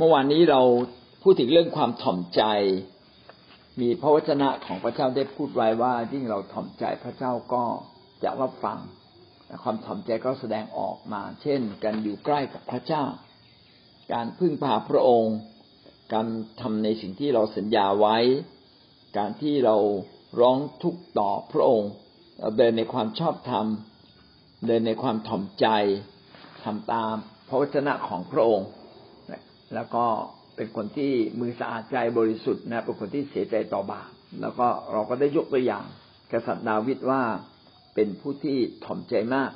เมื่อวานนี้เราพูดถึงเรื่องความถ่อมใจ มีพระวจนะของพระเจ้าได้พูดไว้ว่ายิ่งเราถ่อมใจพระเจ้าก็จะรับฟังความถ่อมใจก็แสดงออกมา เช่น การอยู่ใกล้กับพระเจ้า การพึ่งพาพระองค์ การทำในสิ่งที่เราสัญญาไว้ การที่เราร้องทุกข์ต่อพระองค์เราเดินในความชอบธรรม เดินในความถ่อมใจทำตามพระวจนะของพระองค์ แล้วก็เป็นคนที่มือสะอาดใจบริสุทธิ์นะเป็นคนที่เสียใจต่อบาปแล้วก็เราก็ได้ยกตัวอย่าง กษัตริย์ดาวิดว่าเป็นผู้ที่ถ่อมใจมาก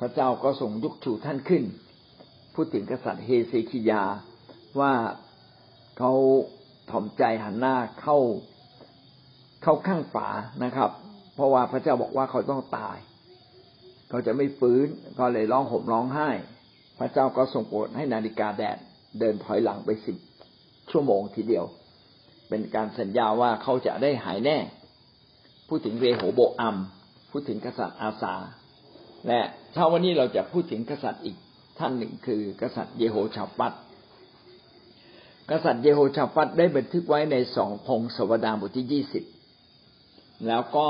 พระเจ้าก็ทรงยกชูท่านขึ้น พูดถึงกษัตริย์เฮเซคิยาว่าเขาถ่อมใจหันหน้าเข้าเข้าข้างฝานะครับ เพราะว่าพระเจ้าบอกว่าเขาต้องตาย เขาจะไม่ฟื้นก็เลยร้องห่มร้องไห้ พระเจ้าก็ทรงโปรดให้นาฬิกาแดด เดินถอยหลังไปสิบชั่วโมงทีเดียว เป็นการสัญญาว่าเขาจะได้หายแน่ พูดถึงเรโหโบอัม พูดถึงกษัตริย์อาซา และเช้าวันนี้เราจะพูดถึงกษัตริย์อีกท่านหนึ่งคือ กษัตริย์เยโฮชาปัตกษัตริย์เยโฮชาปัตได้บันทึกไว้ในสองพงศวดารบทที่ยี่สิบแล้วก็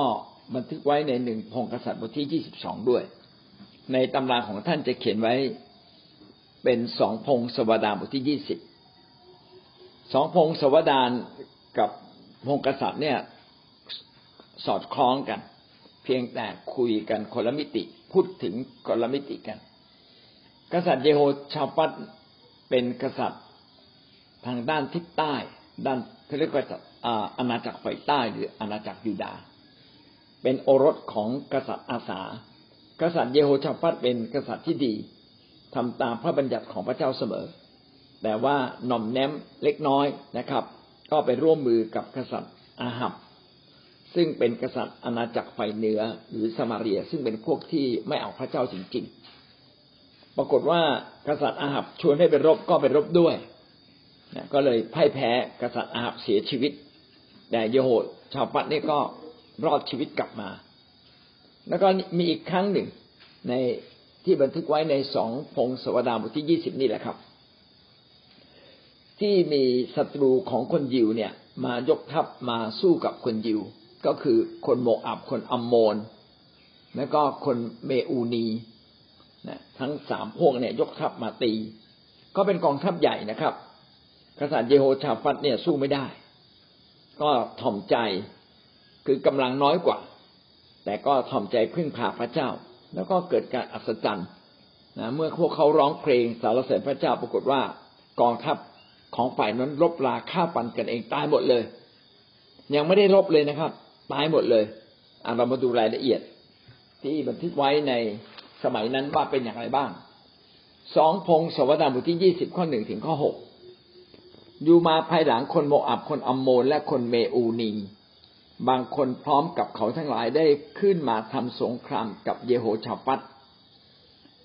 บันทึกไว้ในหนึ่งพงกษัตริย์บทที่ยี่สิบสองด้วย ในตำราของท่านจะเขียนไว้ เป็นสองพงศวดานบทที่ยี่สิบสองพงศวดานกับพงกษัตริย์เนี่ยสอดคล้องกัน เพียงแต่คุยกันคนละมิติพูดถึงคนละมิติกัน กษัตริย์เยโฮชาปัตเป็นกษัตริย์ทางด้านทิศใต้ ด้านเขาเรียกว่าอาณาจักรฝ่ายใต้หรืออาณาจักรยูดา เป็นโอรสของกษัตริย์อาสา กษัตริย์เยโฮชาปัตเป็นกษัตริย์ที่ดี ทำตามพระบัญญัติของพระเจ้าเสมอ แต่ว่าหน่อมแนมเล็กน้อยนะครับ ก็ไปร่วมมือกับกษัตริย์อาหับ ซึ่งเป็นกษัตริย์อาณาจักรฝ่ายเหนือหรือสมาเรียซึ่งเป็นพวกที่ไม่เอาพระเจ้าจริงๆ ปรากฏว่ากษัตริย์อาหับชวนให้ไปรบก็ไปรบด้วยนะก็เลยพ่ายแพ้กษัตริย์อาหับเสียชีวิต แต่โยโฮชาวปัตนี่ก็รอดชีวิตกลับมา แล้วก็มีอีกครั้งหนึ่งใน ที่บันทึกไว้ในสองพงศวดาบทที่ยี่สิบนี่แหละครับ ที่มีศัตรูของคนยิวเนี่ย มายกทัพมาสู้กับคนยิว ก็คือคนโมอับคนอัมโมน แล้วก็คนเมอูนีนะทั้งสามพวกเนี่ยยกทัพมาตี ก็เป็นกองทัพใหญ่นะครับ กษัตริย์เยโฮชาฟัตเนี่ยสู้ไม่ได้ ก็ถ่อมใจคือกำลังน้อยกว่า แต่ก็ถ่อมใจพึ่งพาพระเจ้า แล้วก็เกิดการอัศจรรย์นะเมื่อพวกเขาร้องเพลงสรรเสริญพระเจ้าปรากฏว่ากองทัพของฝ่ายนั้นรบราฆ่าปันกันเองตายหมดเลย ยังไม่ได้รบเลยนะครับ ตายหมดเลยอ่าเรามาดูรายละเอียด ที่บันทึกไว้ในสมัยนั้นว่าเป็นอย่างไรบ้างสองพงศวดารบทที่ยี่สิบข้อหนึ่งถึงข้อหกอยู่มาภายหลังคนโมอับคนอัมโมนและคนเมอูนี บางคนพร้อมกับเขาทั้งหลายได้ขึ้นมาทำสงครามกับเยโฮชาฟัต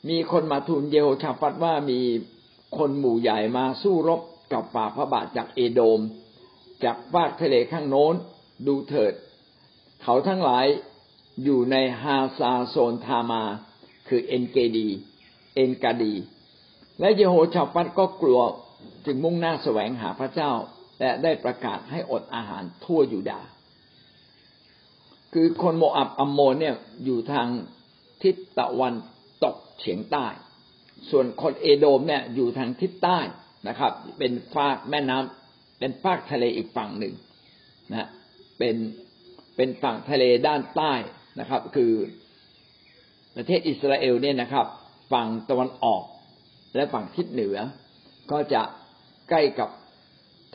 มีคนมาทูลเยโฮชาฟัตว่ามีคนหมู่ใหญ่มาสู้รบกับฝ่าพระบาทจากเอโดม จากฟากทะเลข้างโน้นดูเถิด เขาทั้งหลายอยู่ในฮาซาโซนทามา คือเอ็นเกดีเอ็นกาดี และเยโฮชาฟัตก็กลัวจึงมุ่งหน้าแสวงหาพระเจ้า และได้ประกาศให้อดอาหารทั่วยูดาห์ คือคนโมอับอัมโมนเนี่ยอยู่ทางทิศตะวันตกเฉียงใต้ ส่วนคนเอโดมเนี่ยอยู่ทางทิศใต้นะครับ เป็นฟากแม่น้ำเป็นฟากทะเลอีกฝั่งหนึ่งนะเป็นเป็นฝั่งทะเลด้านใต้นะครับ คือประเทศอิสราเอลเนี่ยนะครับ ฝั่งตะวันออก และฝั่งทิศเหนือ ก็จะใกล้กับ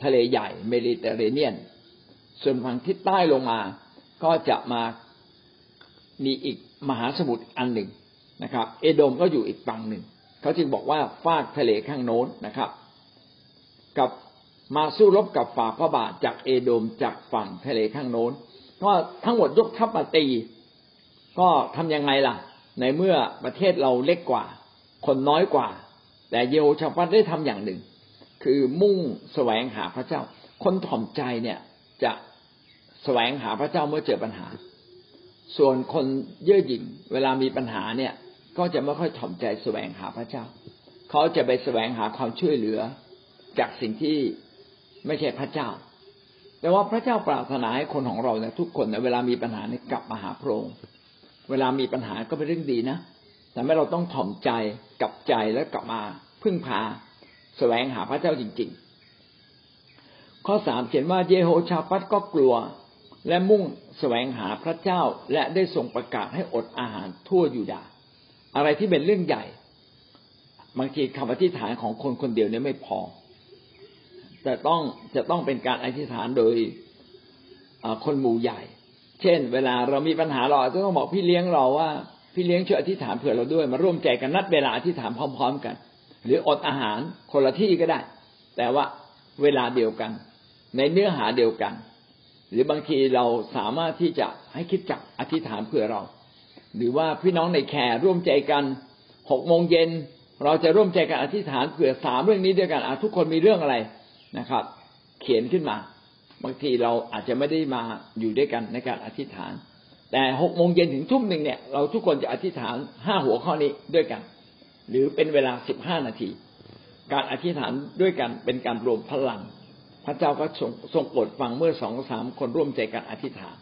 ทะเลใหญ่เมดิเตอร์เรเนียน ส่วนฝั่งทิศใต้ลงมา ก็จะมามีอีกมหาสมุทรอันหนึ่งนะครับ เอโดมก็อยู่อีกฝั่งหนึ่ง เขาจึงบอกว่าฟากทะเลข้างโน้นนะครับ กับมาสู้รบกับฝ่าพระบาทจากเอโดมจากฝั่งทะเลข้างโน้น ก็ทั้งหมดยกทัพมาตี ก็ทํำยังไงล่ะ ในเมื่อประเทศเราเล็กกว่า คนน้อยกว่า แต่เยโฮชาฟัตได้ทำอย่างหนึ่ง คือมุ่งแสวงหาพระเจ้า คนถ่อมใจเนี่ยจะ แสวงหาพระเจ้าเมื่อเจอปัญหา ส่วนคนเย่อหยิ่งเวลามีปัญหาเนี่ย ก็จะไม่ค่อยถ่อมใจแสวงหาพระเจ้า เขาจะไปแสวงหาความช่วยเหลือ จากสิ่งที่ไม่ใช่พระเจ้า แต่ว่าพระเจ้าปรารถนาให้คนของเราเนี่ยทุกคนเวลามีปัญหาเนี่ยกลับมาหาพระองค์เวลามีปัญหาก็เป็นเรื่องดีนะแต่ไม่เราต้องถ่อมใจกลับใจแล้วกลับมาพึ่งพาแสวงหาพระเจ้าจริง ๆ ข้อสามเขียนว่าเยโฮชาปัตก็กลัว และมุ่งแสวงหาพระเจ้าและได้ส่งประกาศให้อดอาหารทั่วยูดาอะไรที่เป็นเรื่องใหญ่ บางทีคำอธิษฐานของคนคนเดียวเนี่ยไม่พอ แต่ต้องจะต้องเป็นการอธิษฐานโดยคนหมู่ใหญ่ เช่น เวลาเรามีปัญหาเราจะต้องบอกพี่เลี้ยงเราว่าพี่เลี้ยงช่วยอธิษฐานเผื่อเราด้วย มาร่วมใจกันนัดเวลาอธิษฐานพร้อม ๆ กัน หรืออดอาหารคนละที่ก็ได้ แต่ว่าเวลาเดียวกัน ในเนื้อหาเดียวกัน หรือบางทีเราสามารถที่จะให้คิดจักอธิษฐานเผื่อเรา หรือว่าพี่น้องในแคร์ร่วมใจกันหกโมงเย็นเราจะร่วมใจกันอธิษฐานเผื่อสามเรื่องนี้ด้วยกันทุกคนมีเรื่องอะไรนะครับ เขียนขึ้นมา บางทีเราอาจจะไม่ได้มาอยู่ด้วยกันในการอธิษฐาน แต่หกโมงเย็นถึงทุ่มหนึ่งเนี่ยเราทุกคนจะอธิษฐานห้าหัวข้อนี้ด้วยกัน หรือเป็นเวลาสิบห้านาที การอธิษฐานด้วยกันเป็นการรวมพลัง พระเจ้าก็ทรงโปรดฟังเมื่อสองสามคนร่วมใจกันอธิษฐาน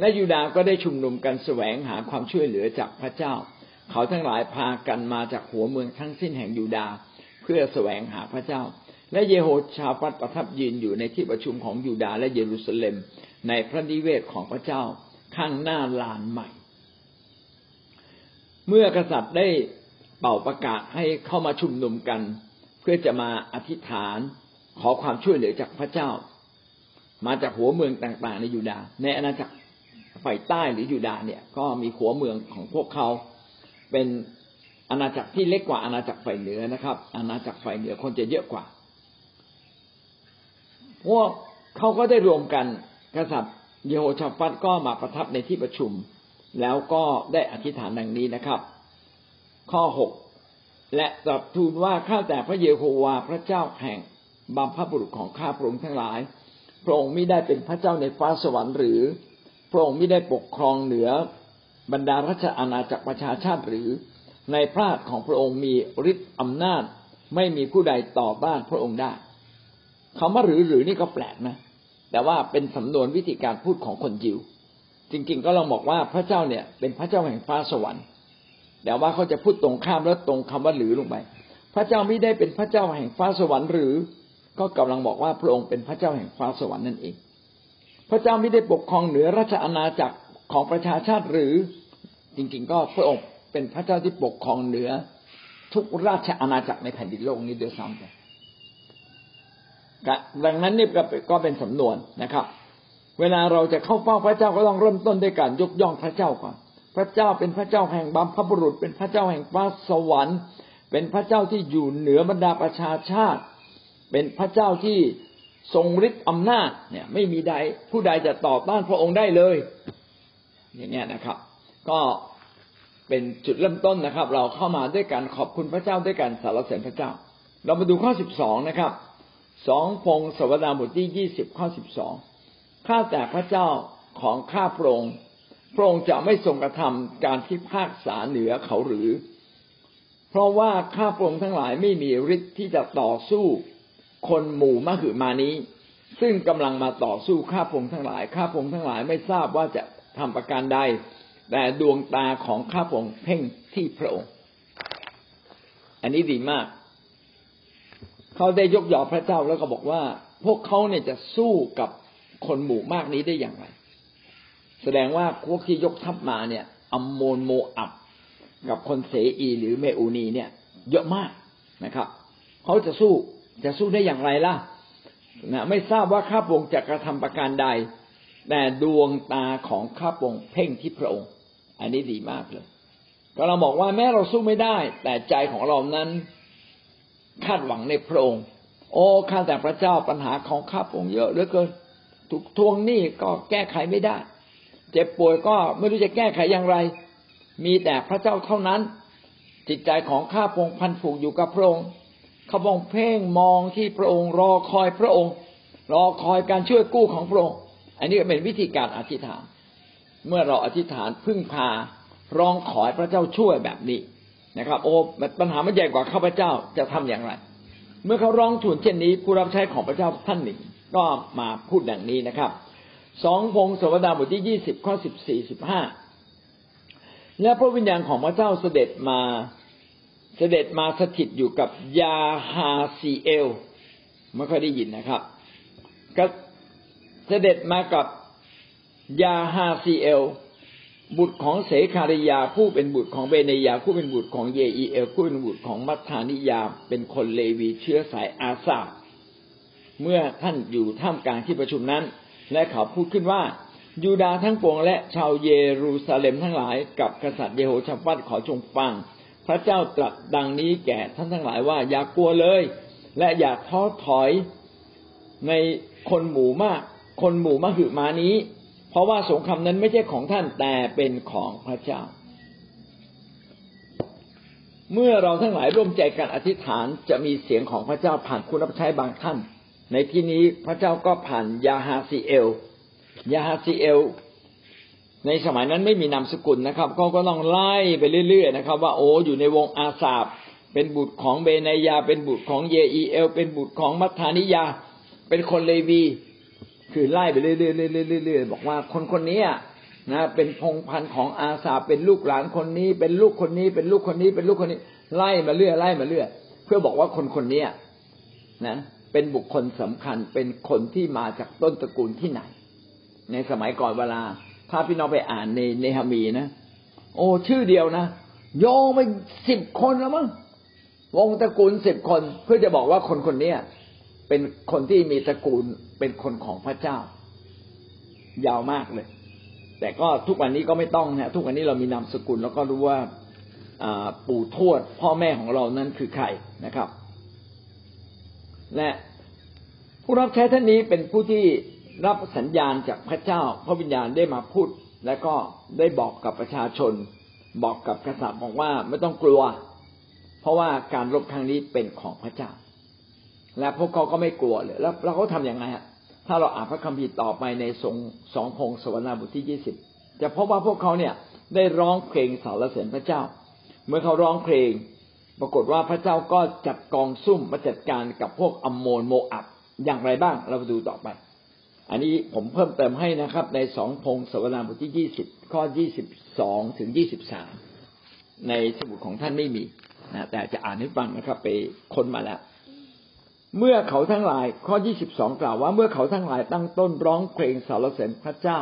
และยูดาก็ได้ชุมนุมกันแสวงหาความช่วยเหลือจากพระเจ้า เขาทั้งหลายพากันมาจากหัวเมืองทั้งสิ้นแห่งยูดาเพื่อแสวงหาพระเจ้า และเยโฮชาฟัตประทับยืนอยู่ในที่ประชุมของยูดาและเยรูซาเล็ม ในพระนิเวศของพระเจ้าข้างหน้าลานใหม่ เมื่อกษัตริย์ได้เป่าประกาศให้เข้ามาชุมนุมกัน เพื่อจะมาอธิษฐาน ขอความช่วยเหลือจากพระเจ้า มาจากหัวเมืองต่างๆในยูดาในอาณาจักรฝ่ายใต้หรือยูดาเนี่ย ก็มีหัวเมืองของพวกเขา เป็นอาณาจักรที่เล็กกว่าอาณาจักรฝ่ายเหนือนะครับ อาณาจักรฝ่ายเหนือคนจะเยอะกว่า พวกเขาก็ได้รวมกันกษัตริย์เยโฮชาฟัตก็มาประทับในที่ประชุม แล้วก็ได้อธิษฐานดังนี้นะครับ ข้อหกและตรัสทูลว่าข้าแต่พระเยโฮวาพระเจ้าแห่ง บัมพบุรุษของข้าพระองค์ทั้งหลาย พระองค์ไม่ได้เป็นพระเจ้าในฟ้าสวรรค์หรือ พระองค์ไม่ได้ปกครองเหนือบรรดาราชอาณาจักรประชาชาติหรือ ในพระของพระองค์มีฤทธิ์อำนาจ ไม่มีผู้ใดต่อต้านพระองค์ได้คำว่าหรือหรือนี่ก็แปลกนะ แต่ว่าเป็นสำนวนวิธีการพูดของคนยิว จริง ๆ ก็ลองบอกว่าพระเจ้าเนี่ย เป็นพระเจ้าแห่งฟ้าสวรรค์ แต่ว่าเขาจะพูดตรงข้ามแล้วตรงคำว่าหรือลงไป พระเจ้าไม่ได้เป็นพระเจ้าแห่งฟ้าสวรรค์หรือ ก็กำลังบอกว่าพระองค์เป็นพระเจ้าแห่งฟ้าสวรรค์นั่นเอง พระเจ้าไม่ได้ปกครองเหนือราชอาณาจักรของประชาชาติหรือจริงๆ ก็พระองค์เป็นพระเจ้าที่ปกครองเหนือทุกราชอาณาจักรในแผ่นดินโลกนี้เด้วซ้ำไปดังนั้นนี่ก็เป็นสำนวนนะครับ เวลาเราจะเข้าเฝ้าพระเจ้าก็ต้องเริ่มต้นด้วยการยกย่องพระเจ้าก่อน พระเจ้าเป็นพระเจ้าแห่งบัมพบุรุษ เป็นพระเจ้าแห่งฟ้าสวรรค์ เป็นพระเจ้าที่อยู่เหนือบรรดาประชาชาติ เป็นพระเจ้าที่ทรงฤทธิ์อำนาจเนี่ย ไม่มีใดผู้ใดจะต่อต้านพระองค์ได้เลย อย่างเงี้ยนะครับ ก็เป็นจุดเริ่มต้นนะครับ เราเข้ามาด้วยการขอบคุณพระเจ้าด้วยการสรรเสริญพระเจ้า เรามาดูข้อสิบสองนะครับสองพงศวดาบทที่ยี่สิบข้อสิบสองข้าแต่พระเจ้าของข้าพระองค์พระองค์จะไม่ทรงกระทำการที่ภาคษาเหนือเขาหรือ เพราะว่าข้าพระองค์ทั้งหลายไม่มีฤทธิ์ที่จะต่อสู้ คนหมู่มหือมานี้ ซึ่งกำลังมาต่อสู้ข้าพงค์ทั้งหลาย ข้าพงค์ทั้งหลายไม่ทราบว่าจะทำประการใด แต่ดวงตาของข้าพงค์เพ่งที่พระองค์ อันนี้ดีมาก เขาได้ยกยอพระเจ้าแล้วก็บอกว่า พวกเขาเนี่ยจะสู้กับคนหมู่มากนี้ได้อย่างไร แสดงว่าพวกที่ยกทัพมาเนี่ยอัมโมนโมอับกับคนเสอีหรือเมอูนีเนี่ย เยอะมากนะครับ เขาจะสู้ จะสู้ได้อย่างไรล่ะนะไม่ทราบว่าข้าพงจะกระทำประการใด แต่ดวงตาของข้าพงเพ่งที่พระองค์ อันนี้ดีมากเลย ก็เราบอกว่าแม้เราสู้ไม่ได้ แต่ใจของเรานั้นคาดหวังในพระองค์ โอ้ข้าแต่พระเจ้าปัญหาของข้าพงค์เยอะเหลือเกินถูกทวงหนี้ก็แก้ไขไม่ได้ เจ็บป่วยก็ไม่รู้จะแก้ไขอย่างไร มีแต่พระเจ้าเท่านั้น จิตใจของข้าพงค์พันผูกอยู่กับพระองค์ ขาพระองเพ่งมองที่พระองค์รอคอยพระองค์ รอคอยการช่วยกู้ของพระองค์ อันนี้ก็เป็นวิธีการอธิษฐาน เมื่อเราอธิษฐานพึ่งพาร้องขอพระเจ้าช่วยแบบนี้นะครับ โอ้ปัญหามันใหญ่กว่าข้าพเจ้าจะทำอย่างไร เมื่อเขาร้องทูลเช่นนี้ ผู้รับใช้ของพระเจ้าท่านหนึ่ง ก็มาพูดดังนี้นะครับสองพงศวดาบทที่ยี่สิบข้อสิบสี่สิบห้าและพระวิญญาณของพระเจ้าเสด็จมา เสด็จมาสถิตอยู่กับยาฮาซีเอลไม่ค่อยได้ยินนะครับ ก็เสด็จมากับยาฮาซีเอล บุตรของเสคาริยาผู้เป็นบุตรของเบเนยาผู้เป็นบุตรของเยอีเอลผู้เป็นบุตรของมัทธานิยาเป็นคนเลวีเชื้อสายอาซาเมื่อท่านอยู่ท่ามกลางที่ประชุมนั้น และเขาพูดขึ้นว่ายูดาทั้งปวงและชาวเยรูซาเล็มทั้งหลายกับกษัตริย์เยโฮชาฟัตขอจงฟัง พระเจ้าตรัสดังนี้แก่ท่านทั้งหลายว่า อย่ากลัวเลย และอย่าท้อถอยในคนหมู่มาก คนหมู่มหึมานี้ เพราะว่าสงครามนั้นไม่ใช่ของท่านแต่เป็นของพระเจ้า เมื่อเราทั้งหลายร่วมใจกันอธิษฐานจะมีเสียงของพระเจ้าผ่านคุณรับใช้บางท่าน ในที่นี้พระเจ้าก็ผ่านยาฮาซีเอลยาฮาซีเอล ในสมัยนั้นไม่มีนามสกุลนะครับก็ก็ต้องไล่ไปเรื่อย ๆ นะครับ ว่าโอ้อยู่ในวงอาสาบเป็นบุตรของเบนายา เป็นบุตรของเยอีเอล เป็นบุตรของมัทธานิยา เป็นคนเลวี คือไล่ไปเรื่อยๆๆๆบอกว่าคนคนนี้นะเป็นพงพันธ์ของอาสาเป็นลูกหลานคนนี้ เป็นลูกคนนี้ เป็นลูกคนนี้ เป็นลูกคนนี้ ไล่มาเรื่อยไล่มาเรื่อยเพื่อบอกว่าคนคนนี้นะเป็นบุคคลสำคัญเป็นคนที่มาจากต้นตระกูลที่ไหน ในสมัยก่อนเวลา ถ้าพี่น้องไปอ่านในในฮามีนะ โอ้ ชื่อเดียวนะโยงไปสิบคนแล้วมั้งวงตระกูลสิบคน เพื่อจะบอกว่าคนคนนี้เป็นคนที่มีตระกูลเป็นคนของพระเจ้า ยาวมากเลย แต่ก็ทุกวันนี้ก็ไม่ต้องนะทุกวันนี้เรามีนามสกุล แล้วก็รู้ว่าปู่ทวดพ่อแม่ของเรานั้นคือใครนะครับ และผู้รับใช้ท่านนี้เป็นผู้ที่ รับสัญญาณจากพระเจ้า พระวิญญาณได้มาพูด และก็ได้บอกกับประชาชน บอกกับกษัตริย์บอกว่าไม่ต้องกลัว เพราะว่าการรบครั้งนี้เป็นของพระเจ้า และพวกเขาก็ไม่กลัวเลยแล้วเราก็ทํำยังไงฮะถ้าเราอ่านพระคัมภีร์ต่อไปในสงสองพงศวรรณบทที่ยี่สิบจะพบว่าพวกเขาเนี่ยได้ร้องเพลงสรรเสริญพระเจ้า เมื่อเขาร้องเพลง ปรากฏว่าพระเจ้าก็จัดกองซุ่มมาจัดการกับพวกอัมโมนโมอับอย่างไรบ้าง เราไปดูต่อไป อันนี้ผมเพิ่มเติมให้นะครับ ในสองพงศวรรบทที่ยี่สิบข้อยี่สิบสองถึงยี่สิบสามในสมุดของท่านไม่มีนะแต่จะอ่านให้ฟังนะครับ ไปค้นมาแล้ว เมื่อเขาทั้งหลาย ข้อยี่สิบสองกล่าวว่า เมื่อเขาทั้งหลายตั้งต้นร้องเพลงสรรเสริญพระเจ้า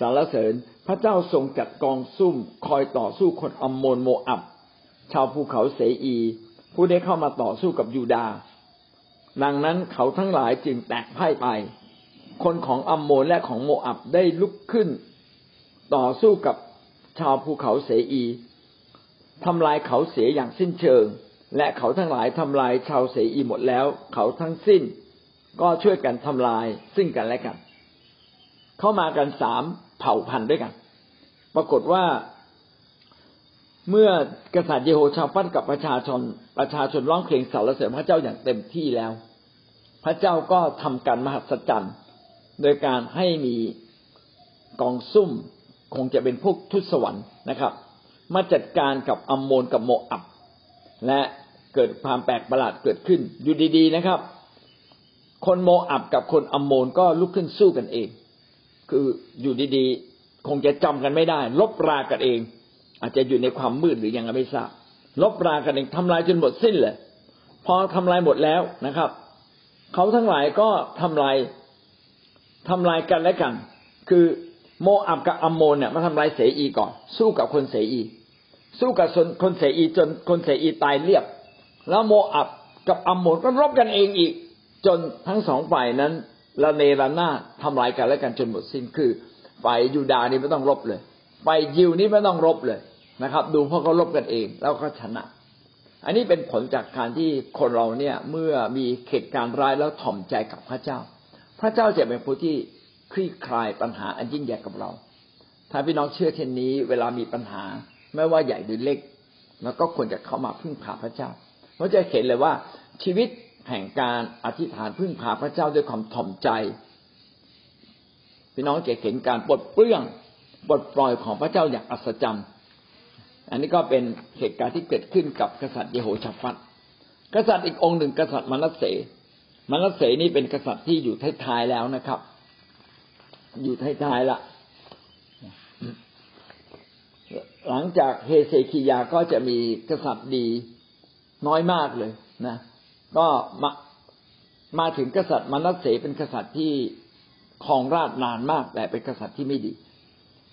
สรรเสริญพระเจ้าทรงจัดกองซุ่ม คอยต่อสู้คนอัมโมนโมอับ ชาวภูเขาเสอี ผู้ได้เข้ามาต่อสู้กับยูดา ดังนั้นเขาทั้งหลายจึงแตกพ่ายไป คนของอัมโมนและของโมอับได้ลุกขึ้น ต่อสู้กับชาวภูเขาเสอีทำลายเขาเสียอย่างสิ้นเชิง และเขาทั้งหลายทำลายชาวเสอีหมดแล้ว เขาทั้งสิ้นก็ช่วยกันทำลายซึ่งกันและกัน เข้ามากันสามเผ่าพันธุ์ด้วยกัน ปรากฏว่า เมื่อกษัตริย์เยโฮชาฟันกับประชาชน ประชาชนร้องเพลงสรรเสริญพระเจ้าอย่างเต็มที่แล้ว พระเจ้าก็ทำการมหัศจรรย์ โดยการให้มีกองซุ่มคงจะเป็นพวกทุตสวรรค์นะครับ มาจัดการกับอัมโมนกับโมอับ และเกิดความแปลกประหลาดเกิดขึ้น อยู่ดีๆนะครับ คนโมอับกับคนอัมโมนก็ลุกขึ้นสู้กันเอง คืออยู่ดีๆ คงจะจำกันไม่ได้ ลบรากันเอง อาจจะอยู่ในความมืดหรือยังไม่ทราบลบรากันเองทำลายจนหมดสิ้นเลยพอทำลายหมดแล้วนะครับ เขาทั้งหลายก็ทำลายทำลายกันและกัน คือโมอับกับอัมโมนเนี่ยมาทำลายเสอีก่อน สู้กับคนเสอี สู้กับคนเสอีจนคนเสอีตายเรียบ แล้วโมอับกับอัมโมนก็รบกันเองอีก จนทั้งสองฝ่ายนั้นละเนระนาทำลายกันและกันจนหมดสิ้นคือฝ่ายยูดาห์นี่ไม่ต้องรบเลย ฝ่ายยิวนี่ไม่ต้องรบเลยนะครับ ดูเพราะเขารบกันเองแล้วก็ชนะ อันนี้เป็นผลจากการที่คนเราเนี่ยเมื่อมีเหตุการณ์ร้ายแล้วถ่อมใจกับพระเจ้า พระเจ้าจะเป็นผู้ที่คลี่คลายปัญหาอันยิ่งใหญ่กับเรา ถ้าพี่น้องเชื่อเช่นนี้ เวลามีปัญหาไม่ว่าใหญ่หรือเล็กแล้วก็ควรจะเข้ามาพึ่งพาพระเจ้าเราจะเห็นเลยว่าชีวิตแห่งการอธิษฐานพึ่งพาพระเจ้าด้วยความถ่อมใจ พี่น้องจะเห็นการปลดเปลื้อง ปลดปล่อยของพระเจ้าอย่างอัศจรรย์ อันนี้ก็เป็นเหตุการณ์ที่เกิดขึ้นกับกษัตริย์เยโฮชาฟัตกษัตริย์อีกองค์หนึ่งกษัตริย์มนัสเสมนัสเสนี่เป็นกษัตริย์ที่อยู่ท้ายๆแล้วนะครับ อยู่ท้ายๆละหลังจากเฮเซคิยาก็จะมีกษัตริย์ดีน้อยมากเลยนะ ก็มามาถึงกษัตริย์มนัสเสเป็นกษัตริย์ที่ครองราชนานมากแต่เป็นกษัตริย์ที่ไม่ดี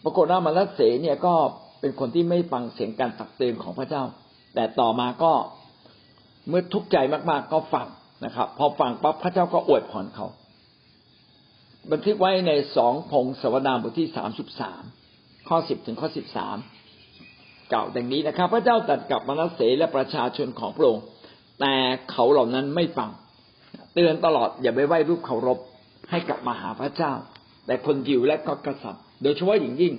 ปรากฏว่ามานัสเสเนี่ยก็เป็นคนที่ไม่ฟังเสียงการตักเตือนของพระเจ้า แต่ต่อมาก็เมื่อทุกข์ใจมากๆ ก็ฟังนะครับ พอฟังปั๊บพระเจ้าก็อวยพรเขา บันทึกไว้ในสองพงศวดามบทที่สามสิบสามข้อสิบถึงข้อสิบสามกล่าวดังนี้นะครับ พระเจ้าตรัสกับมนัสเสและประชาชนของพระองค์แต่เขาเหล่านั้นไม่ฟัง เตือนตลอดอย่าไปไหว้รูปเคารพให้กลับมาหาพระเจ้า แต่คนยิวและก็กษัตริย์ โดยเฉพาะอย่างยิ่ง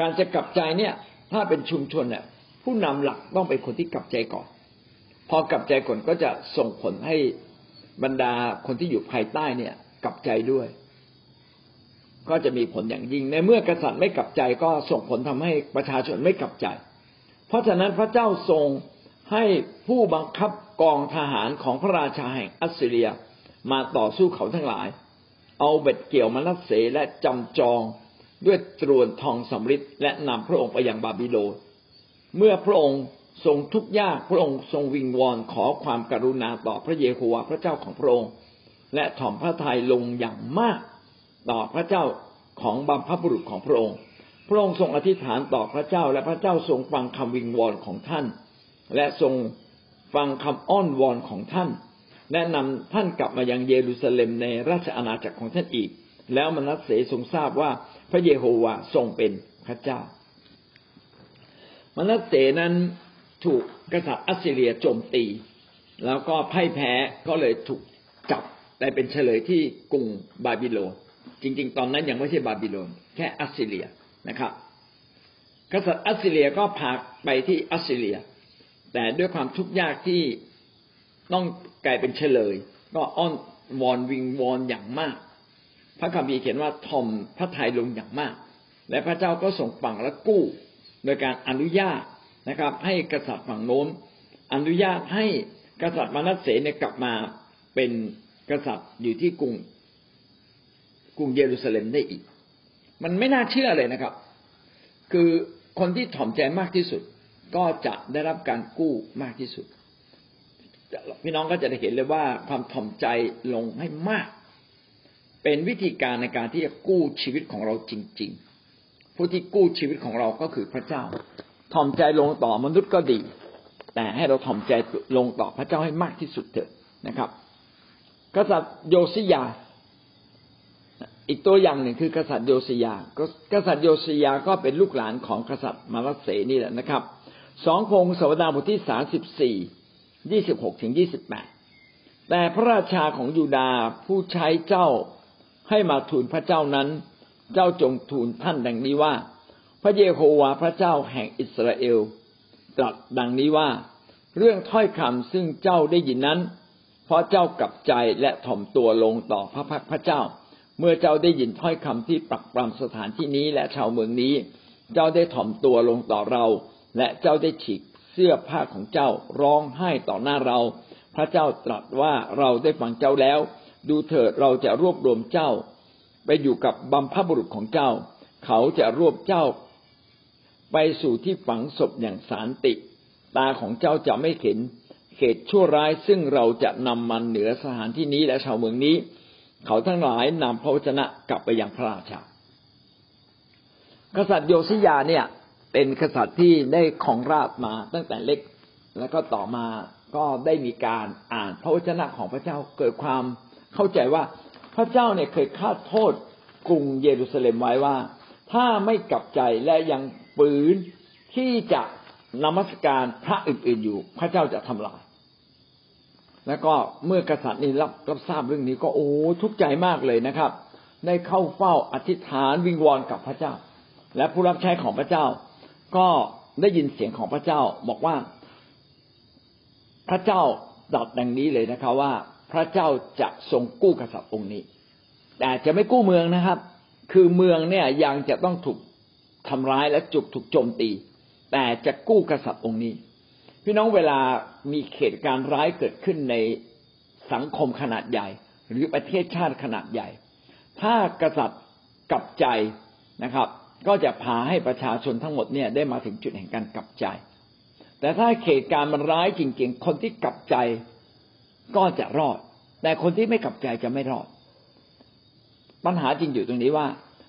การจะกลับใจเนี่ย ถ้าเป็นชุมชนเนี่ยผู้นำหลักต้องเป็นคนที่กลับใจก่อน พอกลับใจก่อนก็จะส่งผลให้บรรดาคนที่อยู่ภายใต้เนี่ย กลับใจด้วย ก็จะมีผลอย่างยิ่ง ในเมื่อกษัตริย์ไม่กลับใจก็ส่งผลทำให้ประชาชนไม่กลับใจ เพราะฉะนั้นพระเจ้าทรงให้ผู้บังคับกองทหารของพระราชาแห่งอัสซีเรียมาต่อสู้เขาทั้งหลาย เอาเบ็ดเกี่ยวมนัสเสและจำจอง ด้วยตรวนทองสำริดและนำพระองค์ไปยังบาบิโลนเมื่อพระองค์ทรงทุกข์ยากพระองค์ทรงวิงวอนขอความกรุณาต่อพระเยโฮวาห์พระเจ้าของพระองค์ และถ่อมพระทัยลงอย่างมาก ต่อพระเจ้าของบัมพบุรุษของพระองค์ พระองค์ทรงอธิษฐานต่อพระเจ้าและพระเจ้าทรงฟังคำวิงวอนของท่าน และทรงฟังคำอ้อนวอนของท่าน แนะนำท่านกลับมายังเยรูซาเล็มในราชอาณาจักรของท่านอีก แล้วมนัสเสทรงทราบว่า พระเยโฮวาทรงเป็นพระเจ้ามนัสเสนั้นถูกกษัตริย์อัสซีเรียโจมตี แล้วก็พ่ายแพ้ก็เลยถูกจับได้เป็นเชลยที่กรุงบาบิโลนจริง ๆ ตอนนั้นยังไม่ใช่บาบิโลน แค่อัสซีเรียนะครับ กษัตริย์อัสซีเรียก็พาไปที่อัสซีเรีย แต่ด้วยความทุกข์ยากที่ต้องกลายเป็นเชลย ก็อ้อนวอนวิงวอนอย่างมาก พระคัมภีร์เขียนว่าถ่อมพระทัยลงอย่างมาก และพระเจ้าก็ทรงฟังและกู้ โดยการอนุญาตนะครับ ให้กษัตริย์ฝั่งโน้น อนุญาตให้กษัตริย์มานัสเสเนี่ยกลับมาเป็นกษัตริย์อยู่ที่กรุงกรุงเยรูซาเล็มได้อีก มันไม่น่าเชื่อเลยนะครับ คือคนที่ถ่อมใจมากที่สุด ก็จะได้รับการกู้มากที่สุด พี่น้องก็จะได้เห็นเลยว่าความถ่อมใจลงให้มาก เป็นวิธีการในการที่จะกู้ชีวิตของเราจริง ๆ ผู้ที่กู้ชีวิตของเราก็คือพระเจ้าถ่อมใจลงต่อมนุษย์ก็ดี แต่ให้เราถ่อมใจลงต่อพระเจ้าให้มากที่สุดเถอะนะครับ กษัตริย์โยซิยา อีกตัวอย่างหนึ่งคือกษัตริย์โยซิยา กษัตริย์โยซิยาก็เป็นลูกหลานของกษัตริย์มารัสเสนี่แหละนะครับสองพงศวดาบทที่สามสิบสี่ยี่สิบหกถึงยี่สิบแปดแต่พระราชาของยูดาผู้ใช้เจ้า ให้มาทูลพระเจ้านั้น เจ้าจงทูลท่านดังนี้ว่า พระเยโฮวาห์พระเจ้าแห่งอิสราเอลตรัสดังนี้ว่า เรื่องถ้อยคำซึ่งเจ้าได้ยินนั้น เพราะเจ้ากลับใจและถ่อมตัวลงต่อพระพักพระเจ้า เมื่อเจ้าได้ยินถ้อยคำที่ปรักปรำสถานที่นี้และชาวเมืองนี้ เจ้าได้ถ่อมตัวลงต่อเรา และเจ้าได้ฉีกเสื้อผ้าของเจ้าร้องไห้ต่อหน้าเรา พระเจ้าตรัสว่าเราได้ฟังเจ้าแล้ว ดูเถิดเราจะรวบรวมเจ้า ไปอยู่กับบัมพบุรุษของเจ้า เขาจะรวบเจ้า ไปสู่ที่ฝังศพอย่างสารติ ตาของเจ้าจะไม่เห็นเขตชั่วร้ายซึ่งเราจะนำมันเหนือสถานที่นี้และชาวเมืองนี้ เขาทั้งหลายนำพระวจนะกลับไปยังพระราชากษัตริย์โยซิยาเนี่ย เป็นกษัตริย์ที่ได้ของราชมาตั้งแต่เล็ก แล้วก็ต่อมาก็ได้มีการอ่านพระวจนะของพระเจ้าเกิดความ เข้าใจว่าพระเจ้าเนี่ยเคยคาดโทษกรุงเยรูซาเล็มไว้ว่า ถ้าไม่กลับใจและยังปืนที่จะนมัสการพระอื่นๆอยู่ พระเจ้าจะทำลาย แล้วก็เมื่อกษัตริย์นี้รับรับทราบเรื่องนี้ก็โอ้ทุกข์ใจมากเลยนะครับ ได้เข้าเฝ้าอธิษฐานวิงวอนกับพระเจ้า และผู้รับใช้ของพระเจ้า ก็ได้ยินเสียงของพระเจ้าบอกว่าพระเจ้าตรัสดังนี้เลยนะครับว่า พระเจ้าจะทรงกู้กษัตริย์องค์นี้ แต่จะไม่กู้เมืองนะครับ คือเมืองเนี่ยยังจะต้องถูกทำร้ายและจุกถูกโจมตี แต่จะกู้กษัตริย์องค์นี้ พี่น้องเวลามีเหตุการณ์ร้ายเกิดขึ้นในสังคมขนาดใหญ่ หรือประเทศชาติขนาดใหญ่ ถ้ากษัตริย์กลับใจนะครับ ก็จะพาให้ประชาชนทั้งหมดเนี่ยได้มาถึงจุดแห่งการกลับใจ แต่ถ้าเหตุการณ์มันร้ายจริงๆ คนที่กลับใจ ก็จะรอด แต่คนที่ไม่กลับใจจะไม่รอด ปัญหาจริงอยู่ตรงนี้ว่า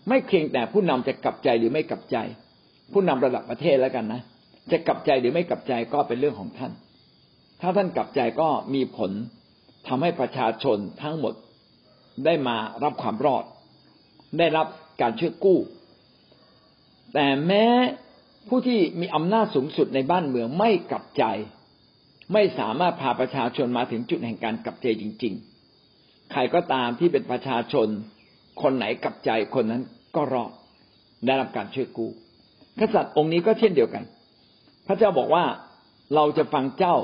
ไม่เพียงแต่ผู้นำจะกลับใจหรือไม่กลับใจ ผู้นำระดับประเทศแล้วกันนะจะกลับใจหรือไม่กลับใจก็เป็นเรื่องของท่าน ถ้าท่านกลับใจก็มีผลทำให้ประชาชนทั้งหมดได้มารับความรอด ได้รับการช่วยกู้ แต่แม้ผู้ที่มีอำนาจสูงสุดในบ้านเมืองไม่กลับใจ ไม่สามารถพาประชาชนมาถึงจุดแห่งการกลับใจจริง ๆ ใครก็ตามที่เป็นประชาชน คนไหนกลับใจคนนั้นก็รอดได้รับการช่วยกู้กษัตริย์องค์นี้ก็เช่นเดียวกัน พระเจ้าบอกว่าเราจะฟังเจ้า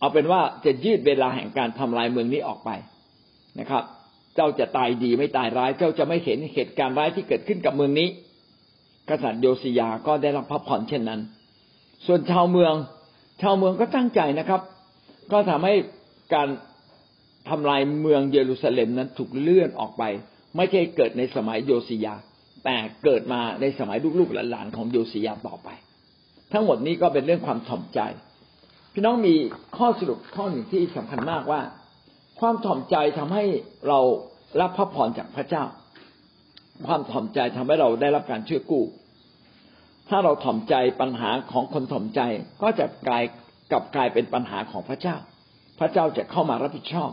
เอาเป็นว่าจะยืดเวลาแห่งการทำลายเมืองนี้ออกไปนะครับ เจ้าจะตายดีไม่ตายร้าย เจ้าจะไม่เห็นเหตุการณ์ร้ายที่เกิดขึ้นกับเมืองนี้ กษัตริย์โยสิยาก็ได้รับพระพรเช่นนั้น ส่วนชาวเมือง ชาวเมืองก็ตั้งใจนะครับ ก็ทำให้การทำลายเมืองเยรูซาเล็มนั้นถูกเลื่อนออกไป ไม่ใช่เกิดในสมัยโยสิยา แต่เกิดมาในสมัยลูกๆหลานๆของโยสิยาต่อไป ทั้งหมดนี้ก็เป็นเรื่องความถ่อมใจ พี่น้องมีข้อสรุปข้อหนึ่งที่สำคัญมากว่า ความถ่อมใจทำให้เรารับพระพรจากพระเจ้า ความถ่อมใจทำให้เราได้รับการช่วยกู้ ถ้าเราถ่อมใจปัญหาของคนถ่อมใจก็จะกลายกลับกลายเป็นปัญหาของพระเจ้า พระเจ้าจะเข้ามารับผิดชอบ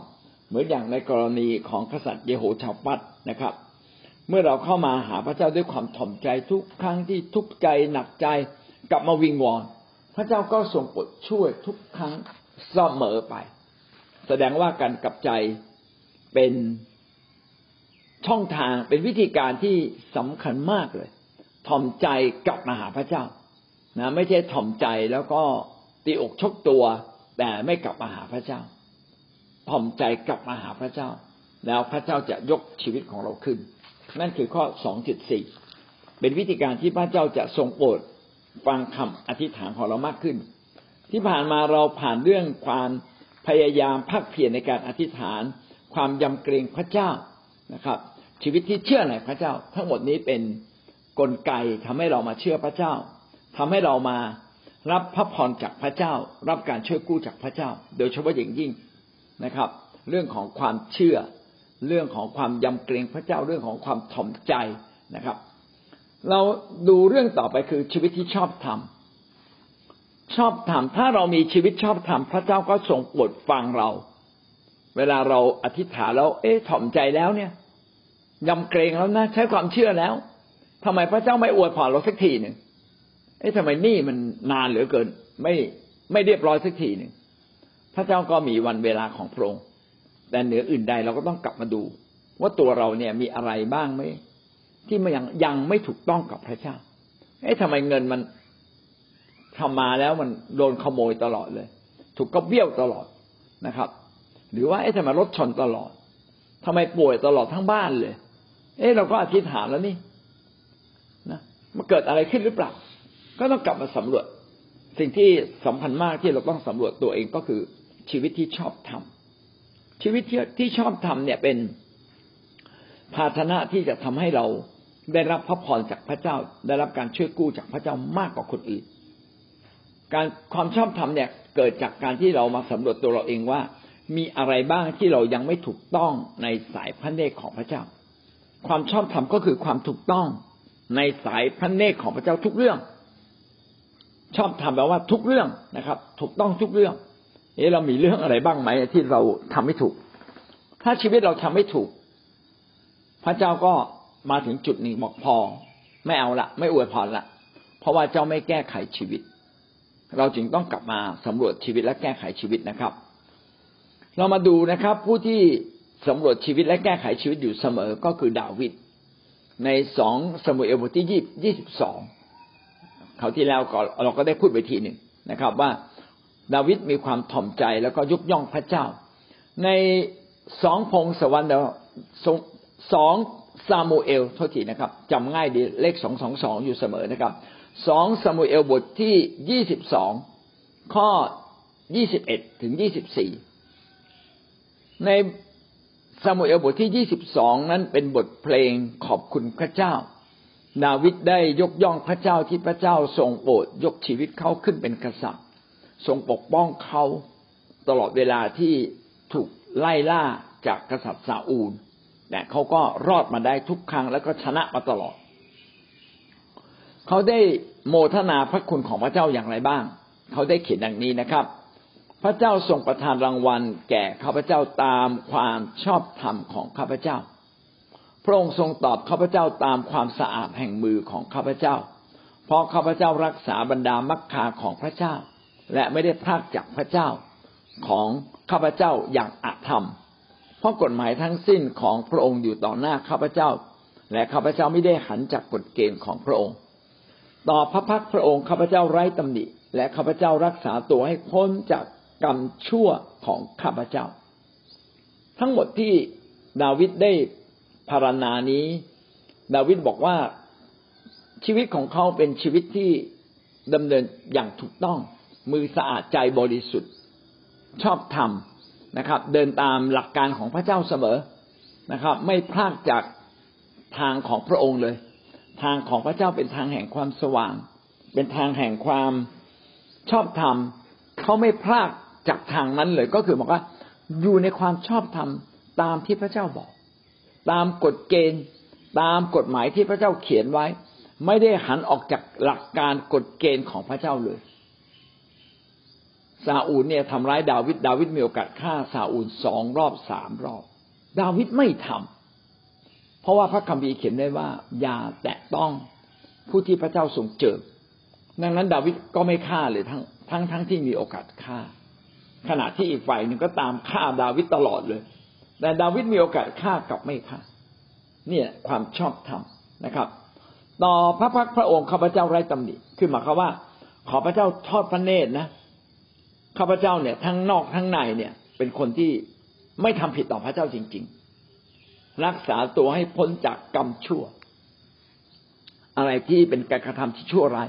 เหมือนอย่างในกรณีของกษัตริย์เยโฮชาปัตนะครับ เมื่อเราเข้ามาหาพระเจ้าด้วยความถ่อมใจทุกครั้งที่ทุกข์ใจหนักใจกลับมาวิงวอนพระเจ้าก็ทรงโปรดช่วยทุกครั้งเสมอไป แสดงว่าการกลับใจเป็นช่องทางเป็นวิธีการที่สำคัญมากเลย ถ่อมใจกลับมาหาพระเจ้านะไม่ใช่ถ่อมใจแล้วก็ตีอกชกตัว แต่ไม่กลับมาหาพระเจ้า ถ่อมใจกลับมาหาพระเจ้า แล้วพระเจ้าจะยกชีวิตของเราขึ้น นั่นคือข้อสองจุดสี่เป็นวิธีการที่พระเจ้าจะทรงโปรดฟังคำอธิษฐานของเรามากขึ้น ที่ผ่านมาเราผ่านเรื่องความพยายามพักเพียรในการอธิษฐาน ความยำเกรงพระเจ้านะครับ ชีวิตที่เชื่อในพระเจ้า ทั้งหมดนี้เป็น กลไกทำให้เรามาเชื่อพระเจ้าทำให้เรามารับพระพรจากพระเจ้า รับการช่วยกู้จากพระเจ้า โดยเฉพาะอย่างยิ่งนะครับ เรื่องของความเชื่อ เรื่องของความยำเกรงพระเจ้าเรื่องของความถ่อมใจนะครับ เราดูเรื่องต่อไปคือชีวิตที่ชอบทำชอบทำถ้าเรามีชีวิตชอบทำพระเจ้าก็ทรงโปรดฟังเรา เวลาเราอธิษฐานแล้ว เอ๊ะถ่อมใจแล้วเนี่ยยำเกรงแล้วนะใช้ความเชื่อแล้ว ทำไมพระเจ้าไม่อวยพรเราสักทีหนึ่งเอ๊ะทำไมนี่มันนานเหลือเกิน ไม่ไม่เรียบร้อยสักทีหนึ่งพระเจ้าก็มีวันเวลาของพระองค์แต่เหนืออื่นใดเราก็ต้องกลับมาดู ว่าตัวเราเนี่ยมีอะไรบ้างไหมที่มันยังยังไม่ถูกต้องกับพระเจ้า เอ๊ะทำไมเงินมันทำมาแล้วมันโดนขโมยตลอดเลย ถูกก็เบี้ยวตลอดนะครับ หรือว่าเอ๊ะทำไมรถชนตลอดทำไมป่วยตลอดทั้งบ้านเลย เอ๊ะเราก็อธิษฐานแล้วนี่ มันเกิดอะไรขึ้นหรือเปล่า ก็ต้องกลับมาสำรวจ สิ่งที่สำคัญมากที่เราต้องสำรวจตัวเองก็คือชีวิตที่ชอบทำชีวิตที่ที่ชอบทำเนี่ยเป็นภาชนะที่จะทำให้เราได้รับพระพรจากพระเจ้า ได้รับการช่วยกู้จากพระเจ้ามากกว่าคนอื่น การความชอบธรรมเนี่ยเกิดจากการที่เรามาสำรวจตัวเราเองว่า มีอะไรบ้างที่เรายังไม่ถูกต้องในสายพระเนตรของพระเจ้า ความชอบธรรมก็คือความถูกต้อง ในสายพระเนตรของพระเจ้าทุกเรื่อง ชอบธรรมแปลว่าทุกเรื่องนะครับ ถูกต้องทุกเรื่องเอ๊ะเรามีเรื่องอะไรบ้างไหมที่เราทำไม่ถูก ถ้าชีวิตเราทำไม่ถูก พระเจ้าก็มาถึงจุดหนึ่งบอกพอ ไม่เอาละไม่อวยพรละเพราะว่าเจ้าไม่แก้ไขชีวิต เราจึงต้องกลับมาสำรวจชีวิตและแก้ไขชีวิตนะครับ เรามาดูนะครับ ผู้ที่สำรวจชีวิตและแก้ไขชีวิตอยู่เสมอก็คือดาวิด ในสองสมุเอลบทที่ยี่ยี่สิบสองเขาที่แล้วก็เราก็ได้พูดไปทีหนึ่งนะครับ ว่าดาวิดมีความถ่อมใจแล้วก็ยกย่องพระเจ้า ในสองพงศวรรค์สองซามูเอลโทษทีนะครับจำง่ายดีเลขสองสองสองอยู่เสมอนะครับสองซามูเอลบทที่ยี่สิบสองข้อยี่สิบเอ็ดถึงยี่สิบสี่ใน สมุเอลบทที่ยี่สิบสองนั้นเป็นบทเพลงขอบคุณพระเจ้าดาวิดได้ยกย่องพระเจ้าที่พระเจ้าทรงโปรดยกชีวิตเขาขึ้นเป็นกษัตริย์ ทรงปกป้องเขาตลอดเวลาที่ถูกไล่ล่าจากกษัตริย์ซาอูลแต่เขาก็รอดมาได้ทุกครั้งแล้วก็ชนะมาตลอด เขาได้โมทนาพระคุณของพระเจ้าอย่างไรบ้าง เขาได้เขียนดังนี้นะครับ พระเจ้าทรงประทานรางวัล แก่ข้าพเจ้าตามความชอบธรรมของข้าพเจ้า พระองค์ทรงตอบข้าพเจ้าตามความสะอาดแห่งมือของข้าพเจ้า เพราะข้าพเจ้ารักษาบรรดามักคาของพระเจ้า และไม่ได้พลาดจากพระเจ้าของข้าพเจ้าอย่างอาธรรม เพราะกฎหมายทั้งสิ้นของพระองค์อยู่ต่อหน้าข้าพเจ้า และข้าพเจ้าไม่ได้หันจากกฎเกณฑ์ของพระองค์ ต่อพระพักพระองค์ข้าพเจ้าไร้ตำหนิ และข้าพเจ้ารักษาตัวให้พ้นจาก กรรมชั่วของข้าพเจ้า ทั้งหมดที่ดาวิดได้พารณานี้ ดาวิดบอกว่าชีวิตของเขาเป็นชีวิตที่ดำเนินอย่างถูกต้อง มือสะอาดใจบริสุทธิ์ ชอบธรรมนะครับ เดินตามหลักการของพระเจ้าเสมอนะครับ ไม่พลาดจากทางของพระองค์เลย ทางของพระเจ้าเป็นทางแห่งความสว่าง เป็นทางแห่งความชอบธรรมเขาไม่พลาด จากทางนั้นเลยก็คือบอกว่าอยู่ในความชอบธรรมตามที่พระเจ้าบอก ตามกฎเกณฑ์ ตามกฎหมายที่พระเจ้าเขียนไว้ ไม่ได้หันออกจากหลักการกฎเกณฑ์ของพระเจ้าเลยซาอูลเนี่ยทำร้ายดาวิดดาวิดมีโอกาสฆ่าซาอูลสองรอบสามรอบ ดาวิดไม่ทำเพราะว่าพระคัมภีร์เขียนได้ว่า อย่าแตะต้องผู้ที่พระเจ้าทรงเจิมดังนั้น ดาวิดก็ไม่ฆ่าเลยทั้งทั้งทั้งที่มีโอกาสฆ่า ขณะที่อีกฝ่ายหนึ่งก็ตามฆ่าดาวิดตลอดเลย แต่ดาวิดมีโอกาสฆ่ากลับไม่ฆ่า เนี่ยความชอบธรรมนะครับ ต่อพระพักพระองค์ข้าพเจ้าไร้ตำหนิ คือหมายความว่า ขอพระเจ้าทอดพระเนตรนะ ข้าพเจ้าเนี่ย ทั้งนอกทั้งในเนี่ย เป็นคนที่ไม่ทำผิดต่อพระเจ้าจริง ๆ รักษาตัวให้พ้นจากกรรมชั่ว อะไรที่เป็นการกระทำที่ชั่วร้าย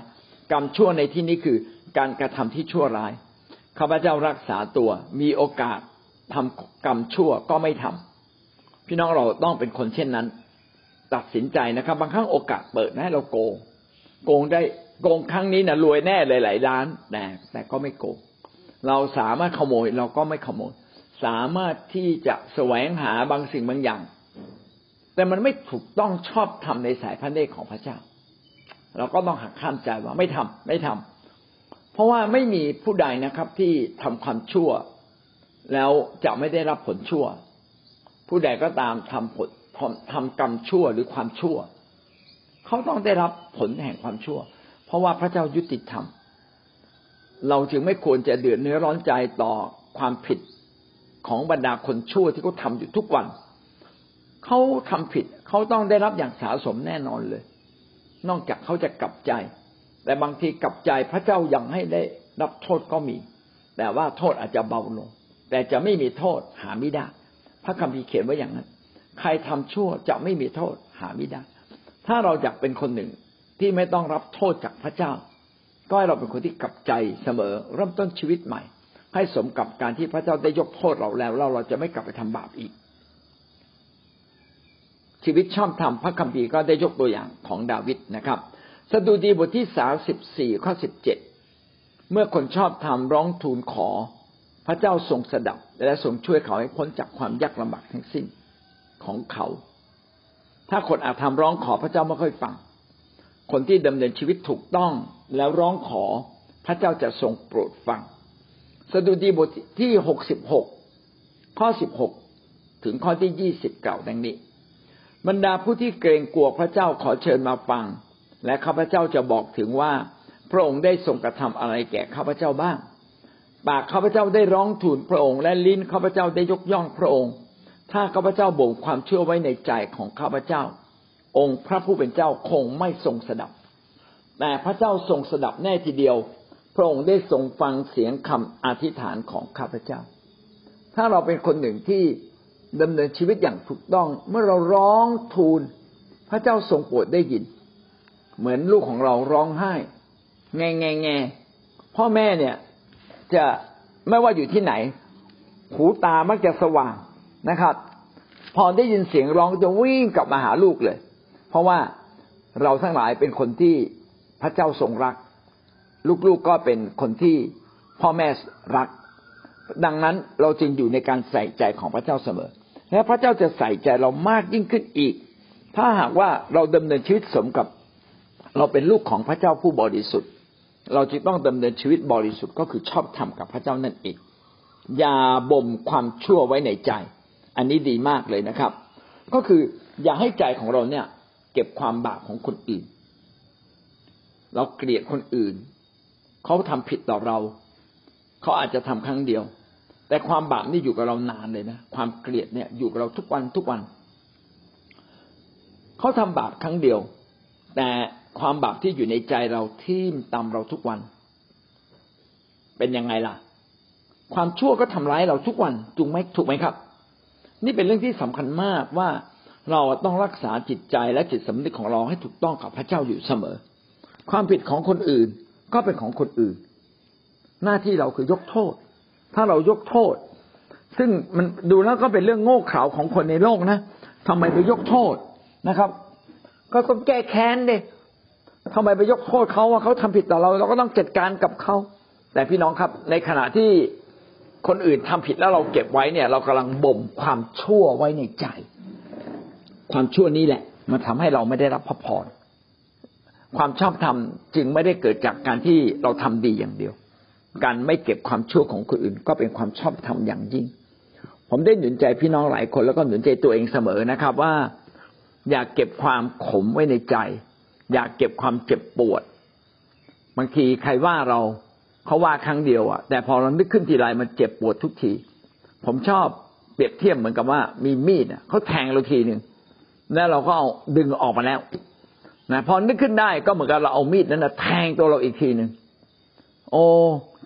กรรมชั่วในที่นี้คือการกระทำที่ชั่วร้าย ข้าพเจ้ารักษาตัว มีโอกาสทำกรรมชั่วก็ไม่ทำพี่น้องเราต้องเป็นคนเช่นนั้น ตัดสินใจนะครับ บางครั้งโอกาสเปิดให้เราโกง โกงได้โกงครั้งนี้นะรวยแน่หลายๆล้านแต่แต่ก็ไม่โกง เราสามารถขโมยเราก็ไม่ขโมย สามารถที่จะแสวงหาบางสิ่งบางอย่าง แต่มันไม่ถูกต้องชอบทำในสายพระเนตรของพระเจ้า เราก็ต้องหักข้ามใจว่าไม่ทำไม่ทำ เพราะว่าไม่มีผู้ใดนะครับที่ทำความชั่ว แล้วจะไม่ได้รับผลชั่ว ผู้ใดก็ตามทำผลทำกรรมชั่วหรือความชั่ว เขาต้องได้รับผลแห่งความชั่ว เพราะว่าพระเจ้ายุติธรรม เราจึงไม่ควรจะเดือดเนื้อร้อนใจต่อความผิดของบรรดาคนชั่วที่เขาทาอยู่ทุกวัน เขาทำผิด เขาต้องได้รับอย่างสาสมแน่นอนเลย นอกจากเขาจะกลับใจ แต่บางทีกลับใจพระเจ้ายังให้ได้รับโทษก็มี แต่ว่าโทษอาจจะเบาลง แต่จะไม่มีโทษหาไม่ได้ พระคัมภีร์เขียนไว้อย่างนั้น ใครทำชั่วจะไม่มีโทษหาไม่ได้ ถ้าเราอยากเป็นคนหนึ่งที่ไม่ต้องรับโทษจากพระเจ้า ก็ให้เราเป็นคนที่กลับใจเสมอ เริ่มต้นชีวิตใหม่ ให้สมกับการที่พระเจ้าได้ยกโทษเราแล้วเราเราจะไม่กลับไปทำบาปอีก ชีวิตชอบธรรมพระคัมภีร์ก็ได้ยกตัวอย่างของดาวิดนะครับ สดุดีบทที่สามสิบสี่ข้อสิบเจ็ดเมื่อคนชอบธรรมร้องทูลขอ พระเจ้าทรงสดับ และทรงช่วยเขาให้พ้นจากความยากลำบากทั้งสิ้นของเขา ถ้าคนอาธรรมร้องขอพระเจ้าไม่ค่อยฟัง คนที่ดำเนินชีวิตถูกต้องแล้วร้องขอพระเจ้าจะทรงโปรดฟัง สดุดีบทที่หกสิบหกข้อสิบหกถึงข้อที่ยี่สิบเก่าดังนี้ บรรดาผู้ที่เกรงกลัวพระเจ้าขอเชิญมาฟัง และข้าพเจ้าจะบอกถึงว่า พระองค์ได้ทรงกระทำอะไรแก่ข้าพเจ้าบ้าง ปากข้าพเจ้าได้ร้องทูลพระองค์ และลิ้นข้าพเจ้าได้ยกย่องพระองค์ ถ้าข้าพเจ้าบ่งความเชื่อไว้ในใจของข้าพเจ้า องค์พระผู้เป็นเจ้าคงไม่ทรงสดับ แต่พระเจ้าทรงสดับแน่ทีเดียว พระองค์ได้ทรงฟังเสียงคำอธิษฐานของข้าพเจ้า ถ้าเราเป็นคนหนึ่งที่ดำเนินชีวิตอย่างถูกต้อง เมื่อเราร้องทูล พระเจ้าทรงโปรดได้ยิน เหมือนลูกของเราร้องไห้แงแงแงพ่อแม่เนี่ย จะไม่ว่าอยู่ที่ไหน หูตามักจะสว่างนะครับ พอได้ยินเสียงร้องจะวิ่งกลับมาหาลูกเลย เพราะว่าเราทั้งหลายเป็นคนที่พระเจ้าทรงรัก ลูกๆกก็เป็นคนที่พ่อแม่รัก ดังนั้นเราจึงอยู่ในการใส่ใจของพระเจ้าเสมอ และพระเจ้าจะใส่ใจเรามากยิ่งขึ้นอีก ถ้าหากว่าเราดำเนินชีวิตสมกับ เราเป็นลูกของพระเจ้าผู้บริสุทธิ์ เราจึงต้องดำเนินชีวิตบริสุทธิ์ก็คือชอบธรรมกับพระเจ้านั่นเองอย่าบ่มความชั่วไว้ในใจ อันนี้ดีมากเลยนะครับ ก็คืออย่าให้ใจของเราเนี่ย เก็บความบาปของคนอื่น เราเกลียดคนอื่น เขาทำผิดต่อเรา เขาอาจจะทำครั้งเดียว แต่ความบาปนี่อยู่กับเรานานเลยนะ ความเกลียดเนี่ยอยู่กับเราทุกวันทุกวัน เขาทำบาปครั้งเดียว แต่ ความบาปที่อยู่ในใจเราทิ่มตามเราทุกวัน เป็นยังไงล่ะ ความชั่วก็ทำร้ายเราทุกวันจุงไหมถูกไหมครับ นี่เป็นเรื่องที่สำคัญมากว่าเราต้องรักษาจิตใจและจิตสำนึกของเราให้ถูกต้องกับพระเจ้าอยู่เสมอ ความผิดของคนอื่นก็เป็นของคนอื่น หน้าที่เราคือยกโทษ ถ้าเรายกโทษ ซึ่งมันดูแล้วก็เป็นเรื่องโง่เขลาของคนในโลกนะทำไมไปยกโทษนะครับ ก็ต้องแก้แค้นเดย ทำไมไปยกโทษเขาว่าเขาทำผิดต่อเรา เราก็ต้องจัดการกับเขา แต่พี่น้องครับ ในขณะที่คนอื่นทำผิดแล้วเราเก็บไว้เนี่ย เรากำลังบ่มความชั่วไว้ในใจ ความชั่วนี้แหละ มันทำให้เราไม่ได้รับพระพรความชอบธรรมจึงไม่ได้เกิดจากการที่เราทำดีอย่างเดียว การไม่เก็บความชั่วของคนอื่น ก็เป็นความชอบธรรมอย่างยิ่ง ผมได้หนุนใจพี่น้องหลายคนแล้วก็หนุนใจตัวเองเสมอนะครับ ว่า อย่าเก็บความขมไว้ในใจ อย่าเก็บความเจ็บปวด บางทีใครว่าเราเขาว่าครั้งเดียวอะ แต่พอเรานึกขึ้นทีไรมันเจ็บปวดทุกที ผมชอบเปรียบเทียบเหมือนกับว่า มีมีดเขาแทงเราทีหนึ่งแล้วเราก็เอาดึงออกมาแล้วนะพอนึกขึ้นได้ก็เหมือนกับเราเอามีดนั้นนะแทงตัวเราอีกทีหนึ่งโอ้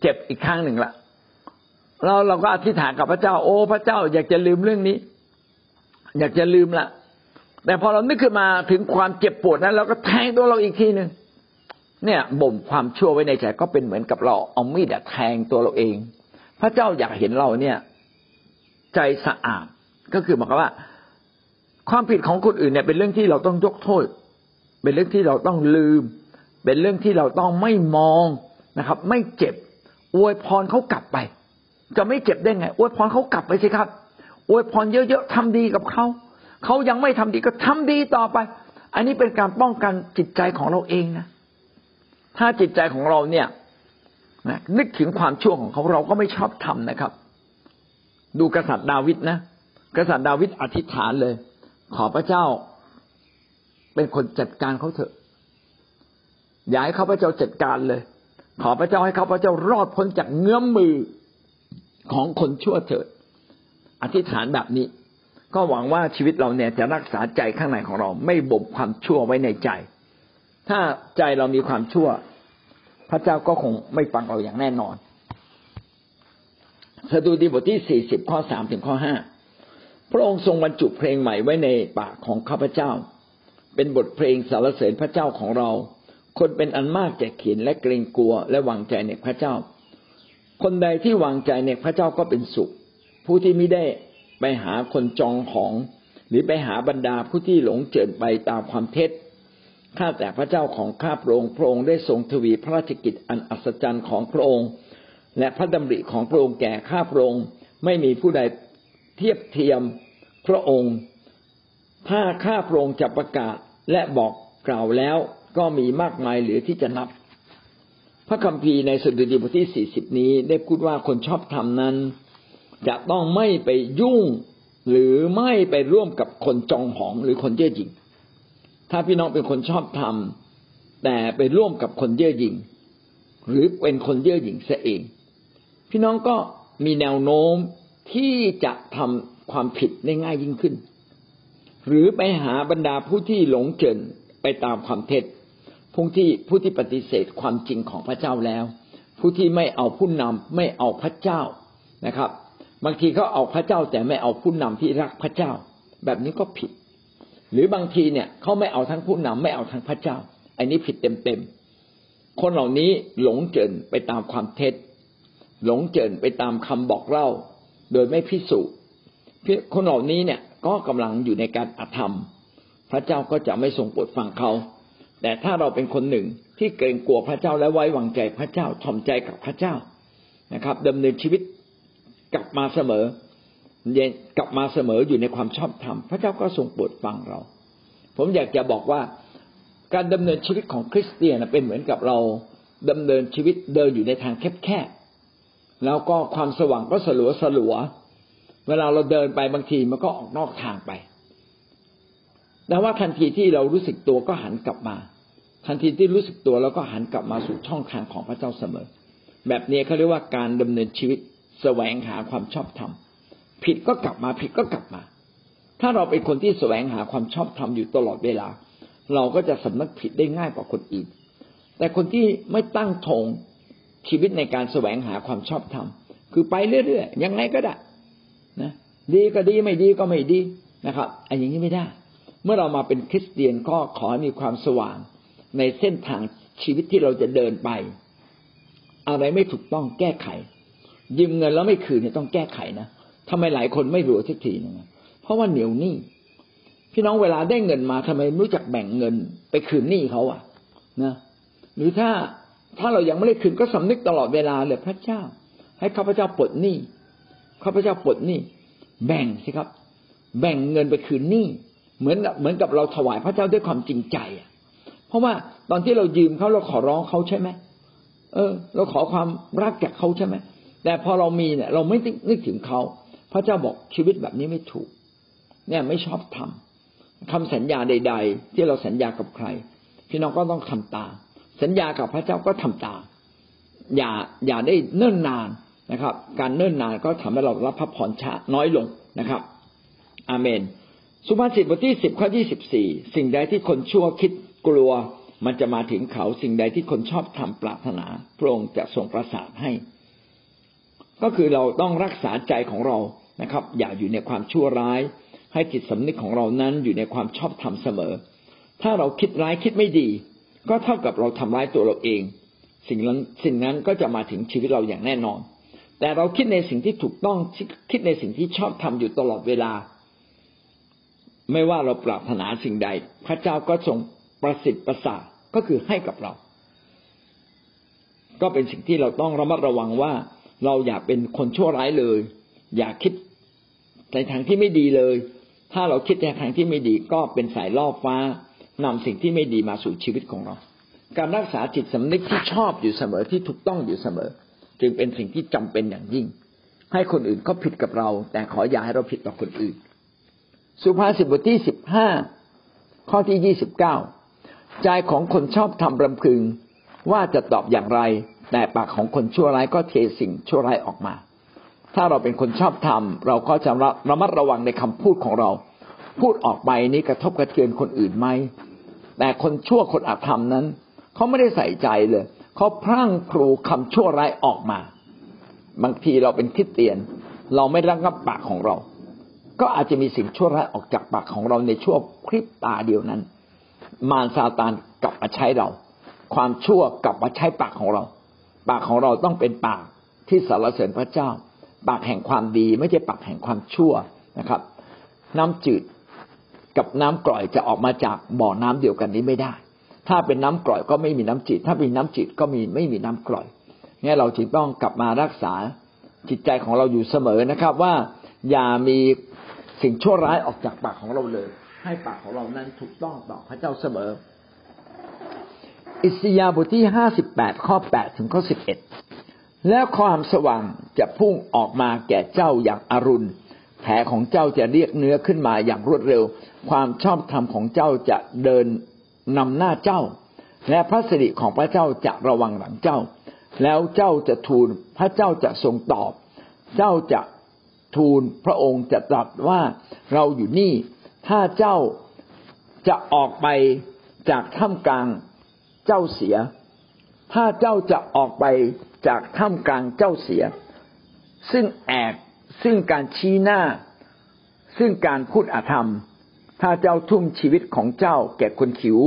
เจ็บอีกครั้งหนึ่งละเราเราก็อธิษฐานกับพระเจ้า โอ้ พระเจ้า อยากจะลืมเรื่องนี้ อยากจะลืมละ แต่พอเรานึกขึ้นมาถึงความเจ็บปวดนั้นเราก็แทงตัวเราอีกทีหนึ่งเนี่ยบ่มความชั่วไว้ในใจก็เป็นเหมือนกับเราเอามีดแทงตัวเราเอง พระเจ้าอยากเห็นเราเนี่ย ใจสะอาดก็คือหมายความว่า ความผิดของคนอื่นเนี่ยเป็นเรื่องที่เราต้องยกโทษ เป็นเรื่องที่เราต้องลืม เป็นเรื่องที่เราต้องไม่มองนะครับ ไม่เจ็บอวยพรเขากลับไป จะไม่เจ็บได้ไงอวยพรเขากลับไปสิครับอวยพรเยอะๆทำดีกับเขา เขายังไม่ทำดีก็ทำดีต่อไป อันนี้เป็นการป้องกันจิตใจของเราเองนะ ถ้าจิตใจของเราเนี่ยนะนึกถึงความชั่วของเขาเราก็ไม่ชอบทำนะครับ ดูกษัตริย์ดาวิดนะ กษัตริย์ดาวิดอธิษฐานเลย ขอพระเจ้า เป็นคนจัดการเขาเถอะ อย่าให้เขาพระเจ้าจัดการเลย ขอพระเจ้าให้เขาพระเจ้ารอดพ้นจากเงื้อมมือของคนชั่วเถิด อธิษฐานแบบนี้ ก็หวังว่าชีวิตเราเนี่ยจะรักษาใจข้างในของเรา ไม่บ่มความชั่วไว้ในใจ ถ้าใจเรามีความชั่ว พระเจ้าก็คงไม่ฟังเราอย่างแน่นอนสดุดีบทที่สี่สิบข้อสามถึงข้อห้าพระองค์ทรงบรรจุเพลงใหม่ไว้ในปากของข้าพเจ้า เป็นบทเพลงสรรเสริญพระเจ้าของเรา คนเป็นอันมากจะเขียนและเกรงกลัวและวางใจในพระเจ้า คนใดที่วางใจในพระเจ้าก็เป็นสุข ผู้ที่ไม่ได้ ไปหาคนจองของ หรือไปหาบรรดาผู้ที่หลงเจิญไปตามความเท็จข้าแต่พระเจ้าของข้าพระองค์พระองค์ได้ทรงทวีพระราชกิจอันอัศจรรย์ของพระองค์ และพระดำริของพระองค์แก่ข้าพระองค์ไม่มีผู้ใดเทียบเทียมพระองค์ ถ้าข้าพระองค์จะประกาศและบอกกล่าวแล้วก็มีมากมายเหลือที่จะนับ พระคัมภีร์ในสดุดีบทที่สี่สิบนี้ได้พูดว่าคนชอบธรรมนั้น จะต้องไม่ไปยุ่ง หรือไม่ไปร่วมกับคนจองหองหรือคนเย่อหยิ่งถ้าพี่น้องเป็นคนชอบทำแต่ไปร่วมกับคนเย่อหยิ่งหรือเป็นคนเย่อหยิ่งเสียเอง พี่น้องก็มีแนวโน้มที่จะทำความผิดได้ง่ายยิ่งขึ้น หรือไปหาบรรดาผู้ที่หลงเจินไปตามความเท็จผู้ที่ผู้ที่ปฏิเสธความจริงของพระเจ้าแล้ว ผู้ที่ไม่เอาผู้นำไม่เอาพระเจ้านะครับ บางทีเขาเอาพระเจ้าแต่ไม่เอาผู้นำที่รักพระเจ้า แบบนี้ก็ผิด หรือบางทีเนี่ยเขาไม่เอาทั้งผู้นำไม่เอาทั้งพระเจ้า อันนี้ผิดเต็มๆคนเหล่านี้หลงเจินไปตามความเท็จ หลงเจินไปตามคำบอกเล่า โดยไม่พิสูจน์คนเหล่านี้เนี่ยก็กำลังอยู่ในการอธรรม พระเจ้าก็จะไม่ทรงโปรดฟังเขา แต่ถ้าเราเป็นคนหนึ่งที่เกรงกลัวพระเจ้าและไว้วางใจพระเจ้าถ่อมใจกับพระเจ้านะครับดำเนินชีวิต กลับมาเสมอกลับมาเสมออยู่ในความชอบธรรมพระเจ้าก็ทรงโปรดฟังเรา ผมอยากจะบอกว่าการดำเนินชีวิตของคริสเตียนเป็นเหมือนกับเราดำเนินชีวิตเดินอยู่ในทางแคบๆแล้วก็ความสว่างก็สลัวสลัวเวลาเราเดินไปบางทีมันก็ออกนอกทางไปแต่ว่าทันทีที่เรารู้สึกตัวก็หันกลับมา ทันทีที่รู้สึกตัวแล้วก็หันกลับมาสู่ช่องทางของพระเจ้าเสมอ แบบนี้เขาเรียกว่าการดำเนินชีวิต แสวงหาความชอบธรรมผิดก็กลับมาผิดก็กลับมา ถ้าเราเป็นคนที่แสวงหาความชอบธรรมอยู่ตลอดเวลา เราก็จะสำนึกผิดได้ง่ายกว่าคนอื่น แต่คนที่ไม่ตั้งธงชีวิตในการแสวงหาความชอบธรรมคือไปเรื่อยๆยังไงก็ได้นะดีก็ดีไม่ดีก็ไม่ดีนะครับอันอย่างนี้ไม่ได้ เมื่อเรามาเป็นคริสเตียนก็ขอให้มีความสว่าง ในเส้นทางชีวิตที่เราจะเดินไป อะไรไม่ถูกต้องแก้ไข ยืมเงินแล้วไม่คืนเนี่ยต้องแก้ไขนะทำไมหลายคนไม่รู้สักทีนึงเพราะว่าเหนียวหนี้พี่น้องเวลาได้เงินมาทำไมรู้จักแบ่งเงินไปคืนหนี้เขาอะนะ หรือถ้าถ้าเรายังไม่ได้คืนก็สำนึกตลอดเวลาเลยพระเจ้า ให้ข้าพเจ้าปลดหนี้ข้าพเจ้าปลดหนี้แบ่งสิครับ แบ่งเงินไปคืนหนี้เหมือนเหมือนกับเราถวายพระเจ้าด้วยความจริงใจอะ เพราะว่าตอนที่เรายืมเขาเราขอร้องเขาใช่ไหมเออ เราขอความรักจากเขาใช่ไหม แต่พอเรามีเนี่ย เราไม่นึกถึงเขาพระเจ้าบอกชีวิตแบบนี้ไม่ถูก เนี่ยไม่ชอบทำคำสัญญาใด ๆ ที่เราสัญญากับใคร พี่น้องก็ต้องทำตามสัญญากับพระเจ้าก็ทำตามอย่าอย่าได้เนิ่นนานนะครับ การเนิ่นนานก็ทำให้เรารับพระพรช้าน้อยลงนะครับ อาเมน สุภาษิตบทที่สิบข้อที่สิบสี่สิ่งใดที่คนชั่วคิดกลัว มันจะมาถึงเขาสิ่งใดที่คนชอบทำปรารถนา พระองค์จะทรงประสาทให้ ก็คือเราต้องรักษาใจของเรานะครับ อย่าอยู่ในความชั่วร้าย ให้จิตสำนึกของเรานั้นอยู่ในความชอบธรรมเสมอ ถ้าเราคิดร้ายคิดไม่ดี ก็เท่ากับเราทำร้ายตัวเราเอง สิ่งนั้นสิ่งนั้นก็จะมาถึงชีวิตเราอย่างแน่นอน แต่เราคิดในสิ่งที่ถูกต้องคิดในสิ่งที่ชอบทำอยู่ตลอดเวลา ไม่ว่าเราปรารถนาสิ่งใด พระเจ้าก็ทรงประสิทธิ์ประสาก็คือให้กับเรา ก็เป็นสิ่งที่เราต้องระมัดระวังว่า เราอย่าเป็นคนชั่วร้ายเลย อย่าคิดในทางที่ไม่ดีเลย ถ้าเราคิดในทางที่ไม่ดีก็เป็นสายล่อฟ้านำสิ่งที่ไม่ดีมาสู่ชีวิตของเรา การรักษาจิตสำนึกที่ชอบอยู่เสมอที่ถูกต้องอยู่เสมอ จึงเป็นสิ่งที่จำเป็นอย่างยิ่ง ให้คนอื่นเขาผิดกับเรา แต่ขออย่าให้เราผิดต่อคนอื่น สุภาษิตบทที่สิบห้าข้อที่ยี่สิบเก้าใจของคนชอบทำรำพึงว่าจะตอบอย่างไร แต่ปากของคนชั่วร้ายก็เทสิ่งชั่วร้ายออกมา ถ้าเราเป็นคนชอบทำเราก็จะระมัดระวังในคำพูดของเรา พูดออกไปนี้กระทบกระเทือนคนอื่นไหมแต่คนชั่วคนอาธรรมนั้นเขาไม่ได้ใส่ใจเลยเขาพรั่งครูคำชั่วร้ายออกมา บางทีเราเป็นคิดเตียน เราไม่ระงับปากของเรา ก็อาจจะมีสิ่งชั่วร้ายออกจากปากของเราในช่วงคลิปตาเดียวนั้น มารซาตานกลับมาใช้เรา ความชั่วกลับมาใช้ปากของเรา ปากของเราต้องเป็นปากที่สรรเสริญพระเจ้า ปากแห่งความดีไม่ใช่ปากแห่งความชั่วนะครับ น้ำจืดกับน้ำกร่อยจะออกมาจากบ่อน้ำเดียวกันนี้ไม่ได้ ถ้าเป็นน้ำกร่อยก็ไม่มีน้ำจืดถ้าเป็นน้ำจืดก็มีไม่มีน้ำกร่อยนี่เราจึงต้องกลับมารักษาจิตใจของเราอยู่เสมอนะครับ ว่าอย่ามีสิ่งชั่วร้ายออกจากปากของเราเลย ให้ปากของเรานั้นถูกต้องต่อพระเจ้าเสมอ อิสยาบทที่ห้าสิบแปดข้อแปดถึงข้อสิบเอ็ดแล้วความสว่างจะพุ่งออกมาแก่เจ้าอย่างอรุณ แผลของเจ้าจะเรียกเนื้อขึ้นมาอย่างรวดเร็ว ความชอบธรรมของเจ้าจะเดินนำหน้าเจ้า และพระสิริของพระเจ้าจะระวังหลังเจ้า แล้วเจ้าจะทูลพระเจ้าจะทรงตอบ เจ้าจะทูลพระองค์จะตรัสว่าเราอยู่นี่ ถ้าเจ้าจะออกไปจากถ้ำกลาง เจ้าเสีย ถ้าเจ้าจะออกไปจากถ้ำกลางเจ้าเสีย ซึ่งแอบซึ่งการชี้หน้า ซึ่งการพูดอาธรรม ถ้าเจ้าทุ่มชีวิตของเจ้าแก่คนขิว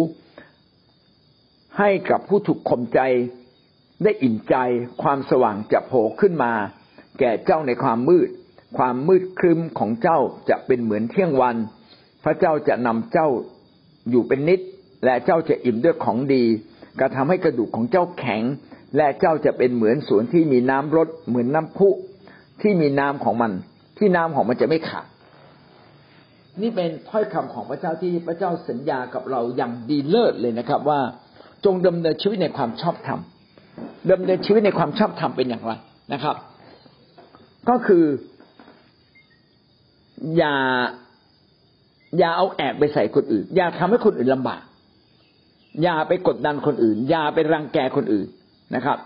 ให้กับผู้ถูกข่มใจได้อิ่มใจความสว่างจะโผล่ขึ้นมา แก่เจ้าในความมืด ความมืดครึ้มของเจ้าจะเป็นเหมือนเที่ยงวัน พระเจ้าจะนำเจ้าอยู่เป็นนิด และเจ้าจะอิ่มด้วยของดี กระทำให้กระดูกของเจ้าแข็ง และเจ้าจะเป็นเหมือนสวนที่มีน้ำรดเหมือนน้ำพุที่มีน้ำของมัน ที่น้ำของมันจะไม่ขาดนี่เป็นถ้อยคำของพระเจ้าที่พระเจ้าสัญญากับเราอย่างดีเลิศเลยนะครับ ว่าจงดำเนินชีวิตในความชอบธรรมดำเนินชีวิตในความชอบธรรมเป็นอย่างไรนะครับ ก็คือ อย่า อย่าเอาแอบไปใส่คนอื่น อย่าทำให้คนอื่นลำบาก อย่าไปกดดันคนอื่น อย่าไปรังแกคนอื่นนะครับ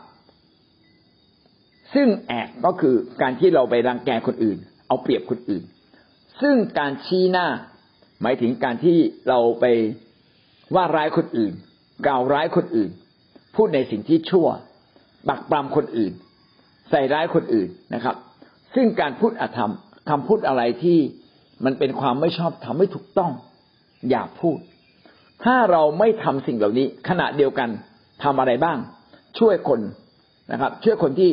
ซึ่งแอบก็คือการที่เราไปรังแกคนอื่น เอาเปรียบคนอื่น ซึ่งการชี้หน้า หมายถึงการที่เราไปว่าร้ายคนอื่น กล่าวร้ายคนอื่น พูดในสิ่งที่ชั่วบักปรามคนอื่น ใส่ร้ายคนอื่นนะครับ ซึ่งการพูดอธรรมคำพูดอะไรที่มันเป็นความไม่ชอบทำไม่ถูกต้อง อย่าพูด ถ้าเราไม่ทำสิ่งเหล่านี้ ขณะเดียวกันทำอะไรบ้าง ช่วยคนนะครับ ช่วยคนที่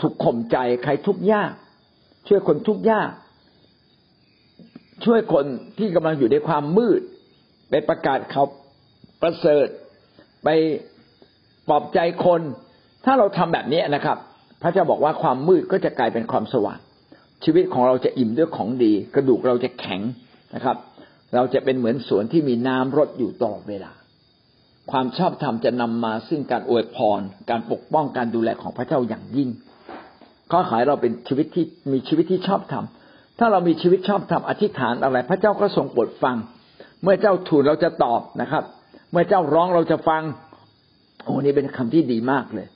ถูกข่มใจใครทุกข์ยาก ช่วยคนทุกข์ยาก ช่วยคนที่กำลังอยู่ในความมืด ไปประกาศเขาประเสริฐ ไปปลอบใจคน ถ้าเราทำแบบนี้นะครับ พระเจ้าบอกว่าความมืดก็จะกลายเป็นความสว่างชีวิตของเราจะอิ่มด้วยของดี กระดูกเราจะแข็งนะครับ เราจะเป็นเหมือนสวนที่มีน้ำรดอยู่ตลอดเวลา ความชอบธรรมจะนำมาซึ่งการอวยพร การปกป้องการดูแลของพระเจ้าอย่างยิ่ง ข้อขายเราเป็นชีวิตที่มีชีวิตที่ชอบธรรม ถ้าเรามีชีวิตชอบธรรมอธิษฐานอะไร พระเจ้าก็ทรงโปรดฟัง เมื่อเจ้าทูลเราจะตอบนะครับ เมื่อเจ้าร้องเราจะฟัง โอ้นี่เป็นคำที่ดีมากเลย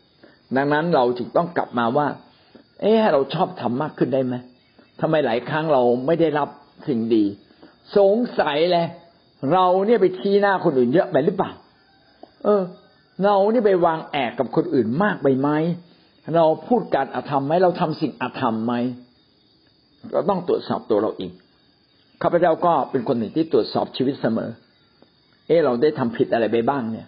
ดังนั้นเราจึงต้องกลับมาว่า เอ๊ะเราชอบทำมากขึ้นได้ไหมทำไมหลายครั้งเราไม่ได้รับสิ่งดี สงสัยเลยเราเนี่ยไปชี้หน้าคนอื่นเยอะไปหรือเปล่า เออ เราเนี่ยไปวางแอกกับคนอื่นมากไปไหมเราพูดการอธรรมไหมเราทำสิ่งอธรรมไหมเราต้องตรวจสอบตัวเราเองข้าพเจ้าก็เป็นคนหนึ่งที่ตรวจสอบชีวิตเสมอ เออเราได้ทำผิดอะไรไปบ้างเนี่ย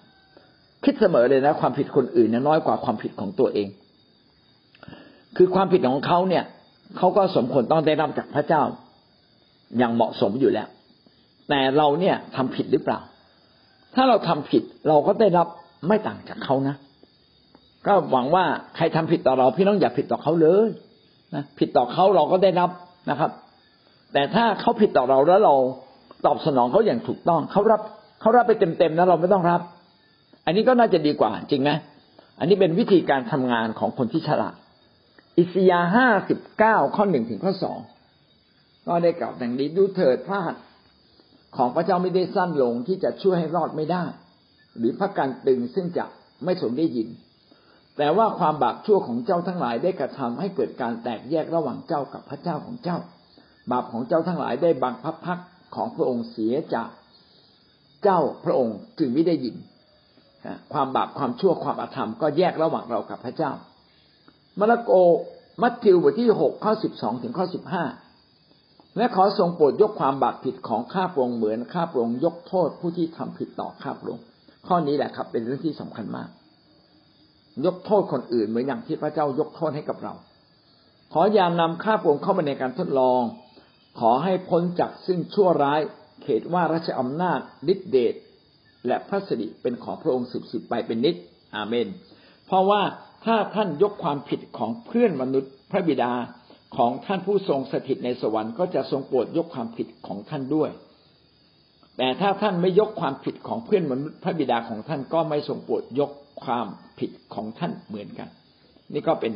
คิดเสมอเลยนะ ความผิดคนอื่นน้อยกว่าความผิดของตัวเอง คือความผิดของเขาเนี่ยเขาก็สมควรต้องได้รับจากพระเจ้า อย่างเหมาะสมอยู่แล้ว แต่เราเนี่ยทำผิดหรือเปล่า ถ้าเราทำผิดเราก็ได้รับไม่ต่างจากเขานะ ก็หวังว่าใครทำผิดต่อเราพี่น้องอย่าผิดต่อเขาเลยนะผิดต่อเขาเราก็ได้รับนะครับ แต่ถ้าเขาผิดต่อเราแล้วเราตอบสนองเขาอย่างถูกต้องเขารับเขารับไปเต็มๆนะเราไม่ต้องรับ อันนี้ก็น่าจะดีกว่า จริงไหมอันนี้เป็นวิธีการทำงานของคนที่ฉลาดอิสยาห้าสิบเก้าข้อหนึ่งถึงข้อสอง ก็ได้กล่าวดังนี้ดูเถิดพระหัตของพระเจ้าไม่ได้สั้นลงที่จะช่วยให้รอดไม่ได้ หรือพระการตึงซึ่งจะไม่สมได้ยิน แต่ว่าความบาปชั่วของเจ้าทั้งหลายได้กระทำให้เกิดการแตกแยกระหว่างเจ้ากับพระเจ้าของเจ้า บาปของเจ้าทั้งหลายได้บังพับพักของพระองค์เสียจากเจ้าพระองค์จึงไม่ได้ยิน ความบาปความชั่วความอาธรรมก็แยกระหว่างเรากับพระเจ้า มาระโกมัทธิวบทที่หกข้อสิบสองถึงข้อสิบห้า และขอทรงโปรดยกความบาปผิดของข้าพระองค์เหมือนข้าพระองค์ยกโทษผู้ที่ทำผิดต่อข้าพระองค์ข้อนี้แหละครับ เป็นเรื่องที่สำคัญมาก ยกโทษคนอื่นเหมือนอย่างที่พระเจ้ายกโทษให้กับเรา ขออย่านำข้าพระองค์เข้ามาในการทดลอง ขอให้พ้นจากซึ่งชั่วร้าย เขตว่าราชอำนาจฤทธิเดชและพระสิริเป็นของพระองค์สืบสืบไปเป็นนิจอาเมน เพราะว่าถ้าท่านยกความผิดของเพื่อนมนุษย์พระบิดา ของท่านผู้ทรงสถิตในสวรรค์ก็จะทรงโปรดยกความผิดของท่านด้วย แต่ถ้าท่านไม่ยกความผิดของเพื่อนมนุษย์พระบิดาของท่านก็ไม่ทรงโปรดยกความผิดของท่านเหมือนกัน นี่ก็เป็น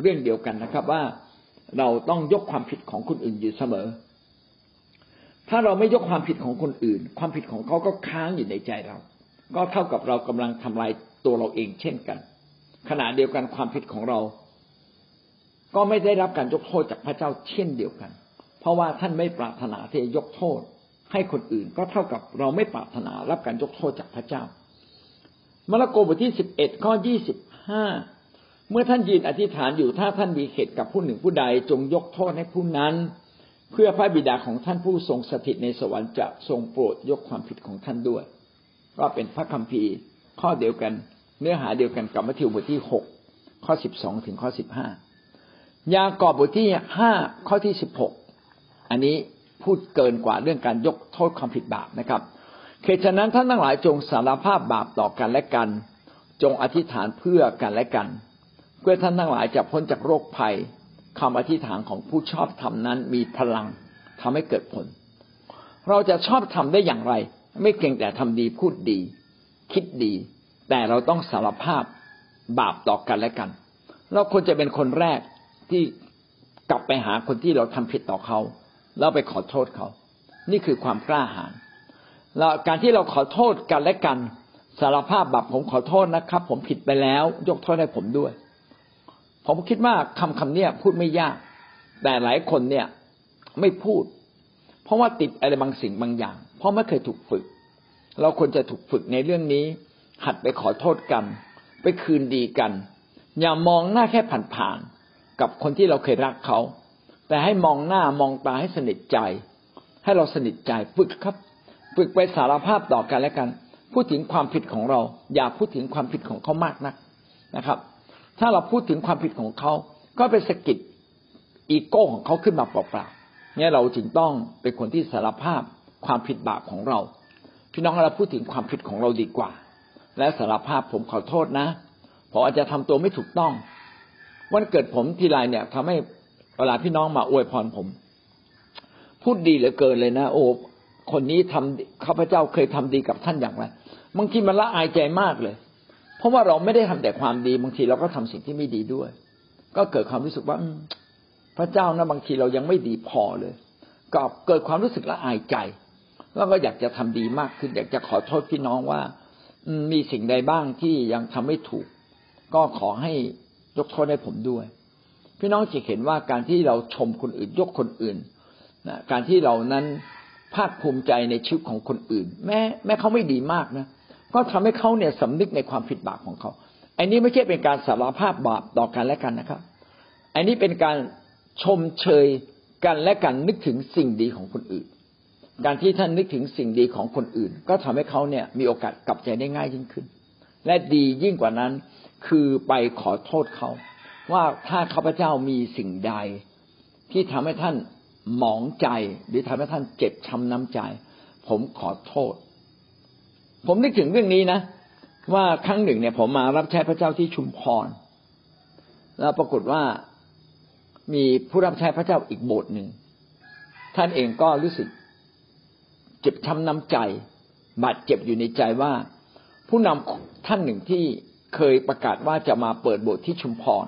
เรื่องเดียวกันนะครับว่าเราต้องยกความผิดของคนอื่นอยู่เสมอ ถ้าเราไม่ยกความผิดของคนอื่น ความผิดของเขาก็ค้างอยู่ในใจเรา ก็เท่ากับเรากำลังทำลายตัวเราเองเช่นกัน ขณะเดียวกันความผิดของเรา ก็ไม่ได้รับการยกโทษจากพระเจ้าเช่นเดียวกัน เพราะว่าท่านไม่ปรารถนาที่จะยกโทษ ให้คนอื่นก็เท่ากับเราไม่ปรารถนารับการยกโทษจากพระเจ้า มาระโกบทที่สิบเอ็ดข้อยี่สิบห้าเมื่อท่านยืนอธิษฐานอยู่ถ้าท่านมีเหตุกับผู้หนึ่งผู้ใดจงยกโทษให้ผู้นั้น เพื่อพระบิดาของท่านผู้ทรงสถิตในสวรรค์จะทรงโปรดยกความผิดของท่านด้วย ก็เป็นพระคัมภีร์ข้อเดียวกัน เนื้อหาเดียวกันกับมัทธิวบทที่หกข้อสิบสองถึงข้อสิบห้า ยากอบบทที่ห้าข้อที่สิบหกอันนี้พูดเกินกว่าเรื่องการยกโทษความผิดบาปนะครับเหตุฉะนั้นท่านทั้งหลายจงสารภาพบาปต่อกันและกัน จงอธิษฐานเพื่อกันและกัน เพื่อท่านทั้งหลายจะพ้นจากโรคภัยคำอธิษฐานของผู้ชอบธรรมนั้นมีพลังทำให้เกิดผล เราจะชอบทำได้อย่างไร ไม่เก่งแต่ทำดีพูดดี คิดดี แต่เราต้องสารภาพบาปต่อกันและกัน เราควรจะเป็นคนแรก ที่กลับไปหาคนที่เราทำผิดต่อเขาแล้วไปขอโทษเขา นี่คือความกล้าหาญแล้วการที่เราขอโทษกันและกันสารภาพบาปผมขอโทษนะครับ ผมผิดไปแล้ว ยกโทษให้ผมด้วย ผมคิดว่าคำคำนี้พูดไม่ยาก แต่หลายคนเนี่ยไม่พูด เพราะว่าติดอะไรบางสิ่งบางอย่าง เพราะไม่เคยถูกฝึก เราควรจะถูกฝึกในเรื่องนี้ หัดไปขอโทษกัน ไปคืนดีกัน อย่ามองหน้าแค่ผ่านๆ กับคนที่เราเคยรักเขา แต่ให้มองหน้ามองตาให้สนิทใจ ให้เราสนิทใจฝึกครับ ฝึกไปสารภาพต่อกันและกัน พูดถึงความผิดของเรา อย่าพูดถึงความผิดของเขามากนักนะครับ ถ้าเราพูดถึงความผิดของเขา ก็ไปสะกิดอีโก้ของเขาขึ้นมาเปล่าๆเนี่ยเราจึงต้องเป็นคนที่สารภาพความผิดบาปของเรา พี่น้องเราพูดถึงความผิดของเราดีกว่า และสารภาพผมขอโทษนะผมอาจจะทำตัวไม่ถูกต้อง วันเกิดผมทีไรเนี่ยทำให้เวลาพี่น้องมาอวยพรผม พูดดีเหลือเกินเลยนะ โอ้คนนี้ทำข้าพเจ้าเคยทำดีกับท่านอย่างไรบางทีมันละอายใจมากเลย เพราะว่าเราไม่ได้ทำแต่ความดีบางทีเราก็ทำสิ่งที่ไม่ดีด้วย ก็เกิดความรู้สึกว่าพระเจ้านะบางทีเรายังไม่ดีพอเลยก็เกิดความรู้สึกละอายใจ แล้วก็อยากจะทำดีมากขึ้น อยากจะขอโทษพี่น้องว่ามีสิ่งใดบ้างที่ยังทำไม่ถูก ก็ขอให้ ยกโทษให้ผมด้วย พี่น้องจะเห็นว่าการที่เราชมคนอื่น ยกคนอื่นนะการที่เรานั้นภาคภูมิใจในชีวิตของคนอื่น แม้แม้เขาไม่ดีมากนะก็ทำให้เขาเนี่ยสำนึกในความผิดบาปของเขาอันนี้ไม่ใช่เป็นการสารภาพบาปต่อกันและกันนะครับ อันนี้เป็นการชมเชยกันและกันนึกถึงสิ่งดีของคนอื่น การที่ท่านนึกถึงสิ่งดีของคนอื่น ก็ทำให้เขาเนี่ยมีโอกาสกลับใจได้ง่ายยิ่งขึ้น และดียิ่งกว่านั้น คือไปขอโทษเขาว่าถ้าข้าพเจ้ามีสิ่งใด ที่ทำให้ท่านหมองใจหรือทำให้ท่านเจ็บช้าน้ำใจ ผมขอโทษ ผมนึกถึงเรื่องนี้นะ ว่าครั้งหนึ่งเนี่ย ผมมารับใช้พระเจ้าที่ชุมพร แล้วปรากฏว่ามีผู้รับใช้พระเจ้าอีกโบสถ์หนึ่ง ท่านเองก็รู้สึก เจ็บช้ำน้ำใจ บาดเจ็บอยู่ในใจว่า ผู้นำท่านหนึ่งที่ เคยประกาศว่าจะมาเปิดโบสถ์ที่ชุมพร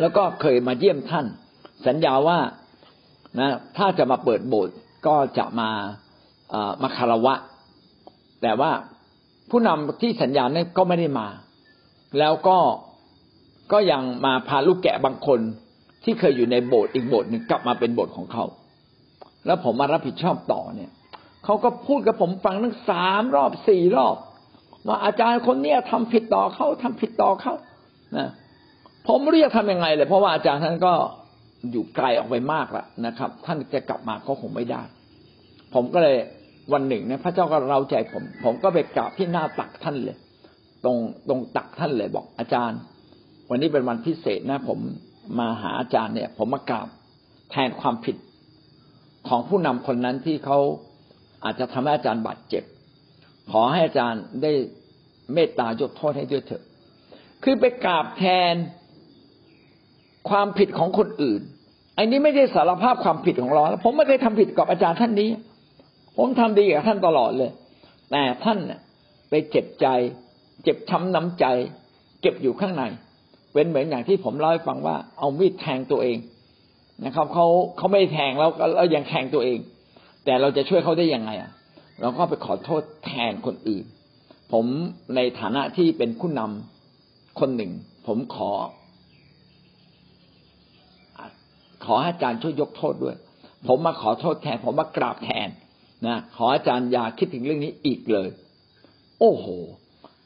แล้วก็เคยมาเยี่ยมท่าน สัญญาว่านะถ้าจะมาเปิดโบสถ์ก็จะมามาคารวะ แต่ว่าผู้นำที่สัญญานั้นก็ไม่ได้มา แล้วก็ก็ยังมาพาลูกแกะบางคนที่เคยอยู่ในโบสถ์อีกโบสถ์หนึ่งกลับมาเป็นโบสถ์ของเขา แล้วผมมารับผิดชอบต่อเนี่ยเขาก็พูดกับผมฟังทั้งสามรอบสี่รอบ ว่าอาจารย์คนเนี้ยทำผิดต่อเขาทำผิดต่อเขานะผมเรียกทำยังไงเลยเพราะว่าอาจารย์ท่านก็อยู่ไกลออกไปมากแล้วนะครับ ท่านจะกลับมาก็คงไม่ได้ ผมก็เลยวันหนึ่งเนี่ยพระเจ้าก็เราใจผม ผมก็ไปกราบที่หน้าตักท่านเลย ตรงตรงตักท่านเลยบอกอาจารย์ วันนี้เป็นวันพิเศษนะ ผมมาหาอาจารย์เนี่ย ผมมากราบแทนความผิดของผู้นำคนนั้นที่เขาอาจจะทำให้อาจารย์บาดเจ็บ ขอให้อาจารย์ได้เมตตายกโทษให้ด้วยเถอะ คือไปกราบแทนความผิดของคนอื่น อันนี้ไม่ได้สารภาพความผิดของเรา ผมไม่เคยทำผิดกับอาจารย์ท่านนี้ ผมทำดีกับท่านตลอดเลย แต่ท่านเนี่ยไปเจ็บใจ เจ็บช้าน้ำใจ เก็บอยู่ข้างใน เป็นเหมือนอย่างที่ผมเล่าให้ฟังว่า เอามีดแทงตัวเองนะครับเขาเขาไม่แทงแล้วแล้วยังแทงตัวเอง แต่เราจะช่วยเขาได้ยังไงอะ เราก็ไปขอโทษแทนคนอื่น ผมในฐานะที่เป็นผู้นำคนหนึ่ง ผมขอ ขออาจารย์ช่วยยกโทษด้วย ผมมาขอโทษแทน ผมมากราบแทนนะขออาจารย์อย่าคิดถึงเรื่องนี้อีกเลย โอ้โห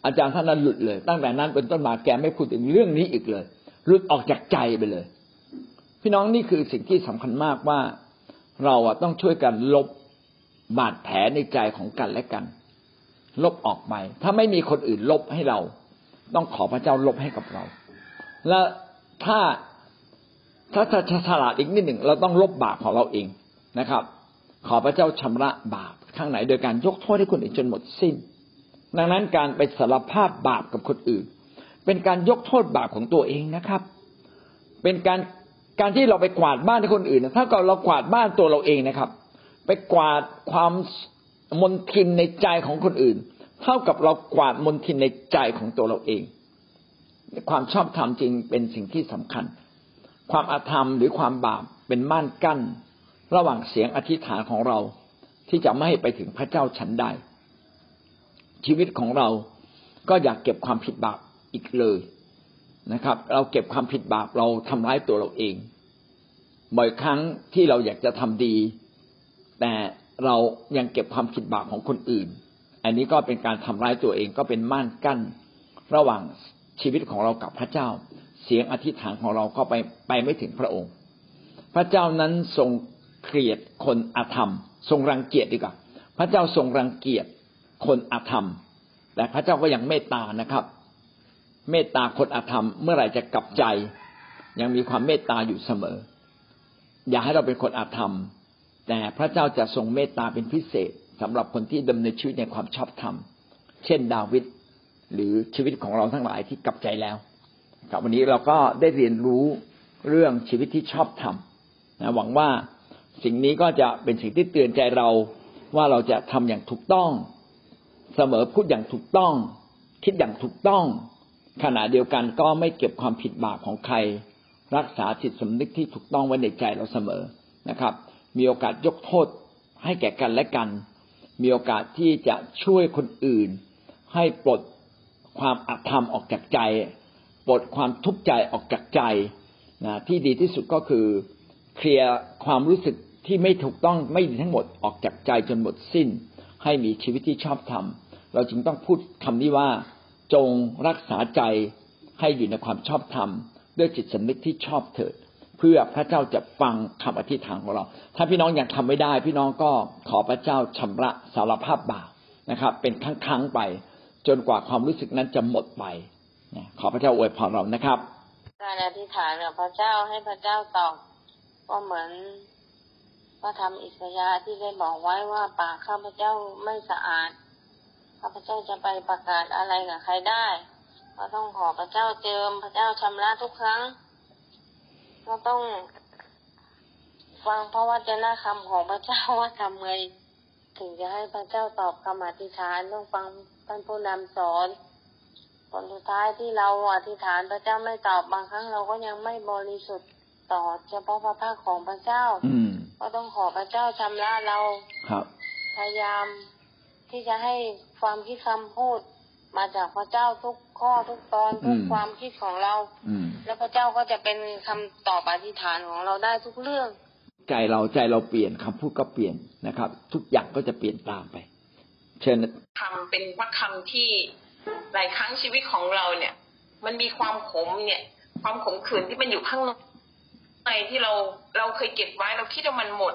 อาจารย์ท่านนั้นหลุดเลย ตั้งแต่นั้นเป็นต้นมาแกไม่พูดถึงเรื่องนี้อีกเลยหลุดออกจากใจไปเลย พี่น้องนี่คือสิ่งที่สำคัญมากว่า เราต้องช่วยกันลบ บาดแผลในใจของกันและกัน ลบออกไป ถ้าไม่มีคนอื่นลบให้เรา ต้องขอพระเจ้าลบให้กับเรา และถ้าถ้าจะฉลาดอีกนิดหนึ่ง เราต้องลบบาปของเราเองนะครับ ขอพระเจ้าชำระบาปข้างไหนโดยการยกโทษให้คนอื่นจนหมดสิ้น ดังนั้นการไปสารภาพบาปกับคนอื่น เป็นการยกโทษบาปของตัวเองนะครับ เป็นการการที่เราไปกวาดบ้านให้คนอื่นถ้าเราเรากวาดบ้านตัวเราเองนะครับ ไปกวาดความมนทินในใจของคนอื่น เท่ากับเรากวาดมนทินในใจของตัวเราเอง ความชอบธรรมจริงเป็นสิ่งที่สำคัญ ความอาธรรมหรือความบาปเป็นม่านกั้น ระหว่างเสียงอธิษฐานของเราที่จะไม่ให้ไปถึงพระเจ้าชั้นใด ชีวิตของเราก็อยากเก็บความผิดบาปอีกเลยนะครับ เราเก็บความผิดบาปเราทำร้ายตัวเราเอง บ่อยครั้งที่เราอยากจะทำดี แต่เรายังเก็บความผิดบาปของคนอื่น อันนี้ก็เป็นการทำร้ายตัวเองก็เป็นม่านกั้น ระหว่างชีวิตของเรากับพระเจ้า เสียงอธิษฐานของเราก็ไปไปไม่ถึงพระองค์ พระเจ้านั้นทรงเกลียดคนอาธรรม ทรงรังเกียจดีกว่าพระเจ้าทรงรังเกียจคนอาธรรม แต่พระเจ้าก็ยังเมตตานะครับ เมตตาคนอาธรรม เมื่อไหร่จะกลับใจ ยังมีความเมตตาอยู่เสมอ อย่าให้เราเป็นคนอาธรรม แต่พระเจ้าจะทรงเมตตาเป็นพิเศษสำหรับคนที่ดำเนินชีวิตในความชอบธรรม เช่นดาวิดหรือชีวิตของเราทั้งหลายที่กลับใจแล้วครับวันนี้เราก็ได้เรียนรู้เรื่องชีวิตที่ชอบธรรมนะหวังว่าสิ่งนี้ก็จะเป็นสิ่งที่เตือนใจเราว่าเราจะทำอย่างถูกต้อง เสมอพูดอย่างถูกต้อง คิดอย่างถูกต้อง ขณะเดียวกันก็ไม่เก็บความผิดบาปของใคร รักษาจิตสำนึกที่ถูกต้องไว้ในใจเราเสมอนะครับ มีโอกาสยกโทษให้แก่กันและกัน มีโอกาสที่จะช่วยคนอื่น ให้ปลดความอธรรมออกจากใจ ปลดความทุกข์ใจออกจากใจนะที่ดีที่สุดก็คือเคลียร์ความรู้สึกที่ไม่ถูกต้องไม่ดีทั้งหมดออกจากใจจนหมดสิ้น ให้มีชีวิตที่ชอบธรรม เราจึงต้องพูดคำนี้ว่าจงรักษาใจให้อยู่ในความชอบธรรม ด้วยจิตสำนึกที่ชอบเถิด เพื่อพระเจ้าจะฟังคำอธิษฐานของเรา ถ้าพี่น้องยังทำไม่ได้ พี่น้องก็ขอพระเจ้าชำระสารภาพบาปนะครับ เป็นครั้งๆไป จนกว่าความรู้สึกนั้นจะหมดไปขอพระเจ้าอวยพรเรานะครับ การอธิษฐานกับพระเจ้าให้พระเจ้าตอบก็เหมือนพระธรรมอิสยาห์ที่ได้บอกไว้ว่าปากข้าพเจ้าไม่สะอาดข้าพเจ้าจะไปประกาศอะไรกับใครได้ ก็ต้องขอพระเจ้าเจิมพระเจ้าชำระทุกครั้ง ก็ต้องฟังพระวจนะคำของพระเจ้าว่าทำไงถึงจะให้พระเจ้าตอบคำอธิษฐานต้องฟังท่านผู้นำสอนผลสุดท้ายที่เราอธิษฐานพระเจ้าไม่ตอบบางครั้งเราก็ยังไม่บริสุทธิ์ต่อเฉพาะพระภาคของพระเจ้าอืมก็ต้องขอพระเจ้าชำระเราครับ พยายามที่จะให้ความคิดคำพูดมาจากพระเจ้าทุกข้อทุกตอนทุกอืมความคิดของเรา อืม แล้วพระเจ้าก็จะเป็นคำตอบอธิษฐานของเราได้ทุกเรื่อง ใจเราใจเราเปลี่ยนคำพูดก็เปลี่ยนนะครับ ทุกอย่างก็จะเปลี่ยนตามไป เชิญคำเป็นพระคำที่หลายครั้งชีวิตของเราเนี่ย มันมีความขมเนี่ย ความขมขื่นที่มันอยู่ข้างในที่เราเราเคยเก็บไว้ เราคิดว่ามันหมด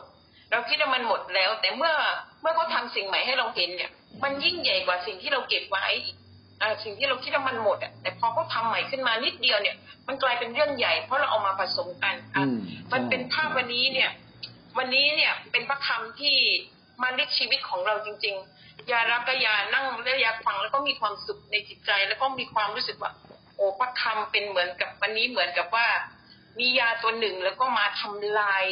เราคิดว่ามันหมดแล้ว แต่เมื่อเมื่อเขาทำสิ่งใหม่ให้เราเห็นเนี่ย มันยิ่งใหญ่กว่าสิ่งที่เราเก็บไว้อีกอ่า สิ่งที่เราคิดว่ามันหมดอะแต่พอเขาทำใหม่ขึ้นมานิดเดียวเนี่ย มันกลายเป็นเรื่องใหญ่ เพราะเราเอามาผสมกันอะอืมมันเป็นภาพวันนี้เนี่ย วันนี้เนี่ยเป็นพระคำที่มาเรียกชีวิตของเราจริงๆอย่ารับก็อย่านั่งและอย่าฟังแล้วก็มีความสุขในจิตใจ แล้วก็มีความรู้สึกว่า โอ้พระคำเป็นเหมือนกับวันนี้เหมือนกับว่า มียาตัวหนึ่งแล้วก็มาทำลาย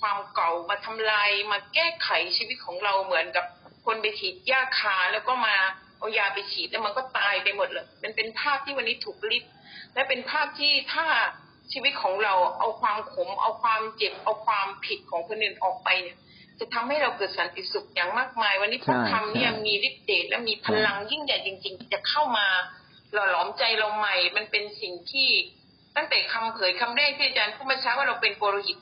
ความเก่ามาทำลายมาแก้ไขชีวิตของเราเหมือนกับคนไปฉีดยาคาแล้วก็มา เอายาไปฉีดแล้วมันก็ตายไปหมดเลยมันเป็นภาพที่วันนี้ถูกลิบและเป็นภาพที่ถ้าชีวิตของเราเอาความขม เอาความเจ็บ เอาความผิดของคนอื่นออกไปเนี่ย จะทำให้เราเกิดสันติสุขอย่างมากมาย วันนี้พระคำเนี่ยใช่มีฤทธิ์เดชและมีพลังยิ่งใหญ่จริงๆที่จะเข้ามาหล่อหลอมใจเราใหม่ มันเป็นสิ่งที่ตั้งแต่คำเผยคำแรกที่อาจารย์พูดเมื่อเช้าว่าเราเป็นโปรหิต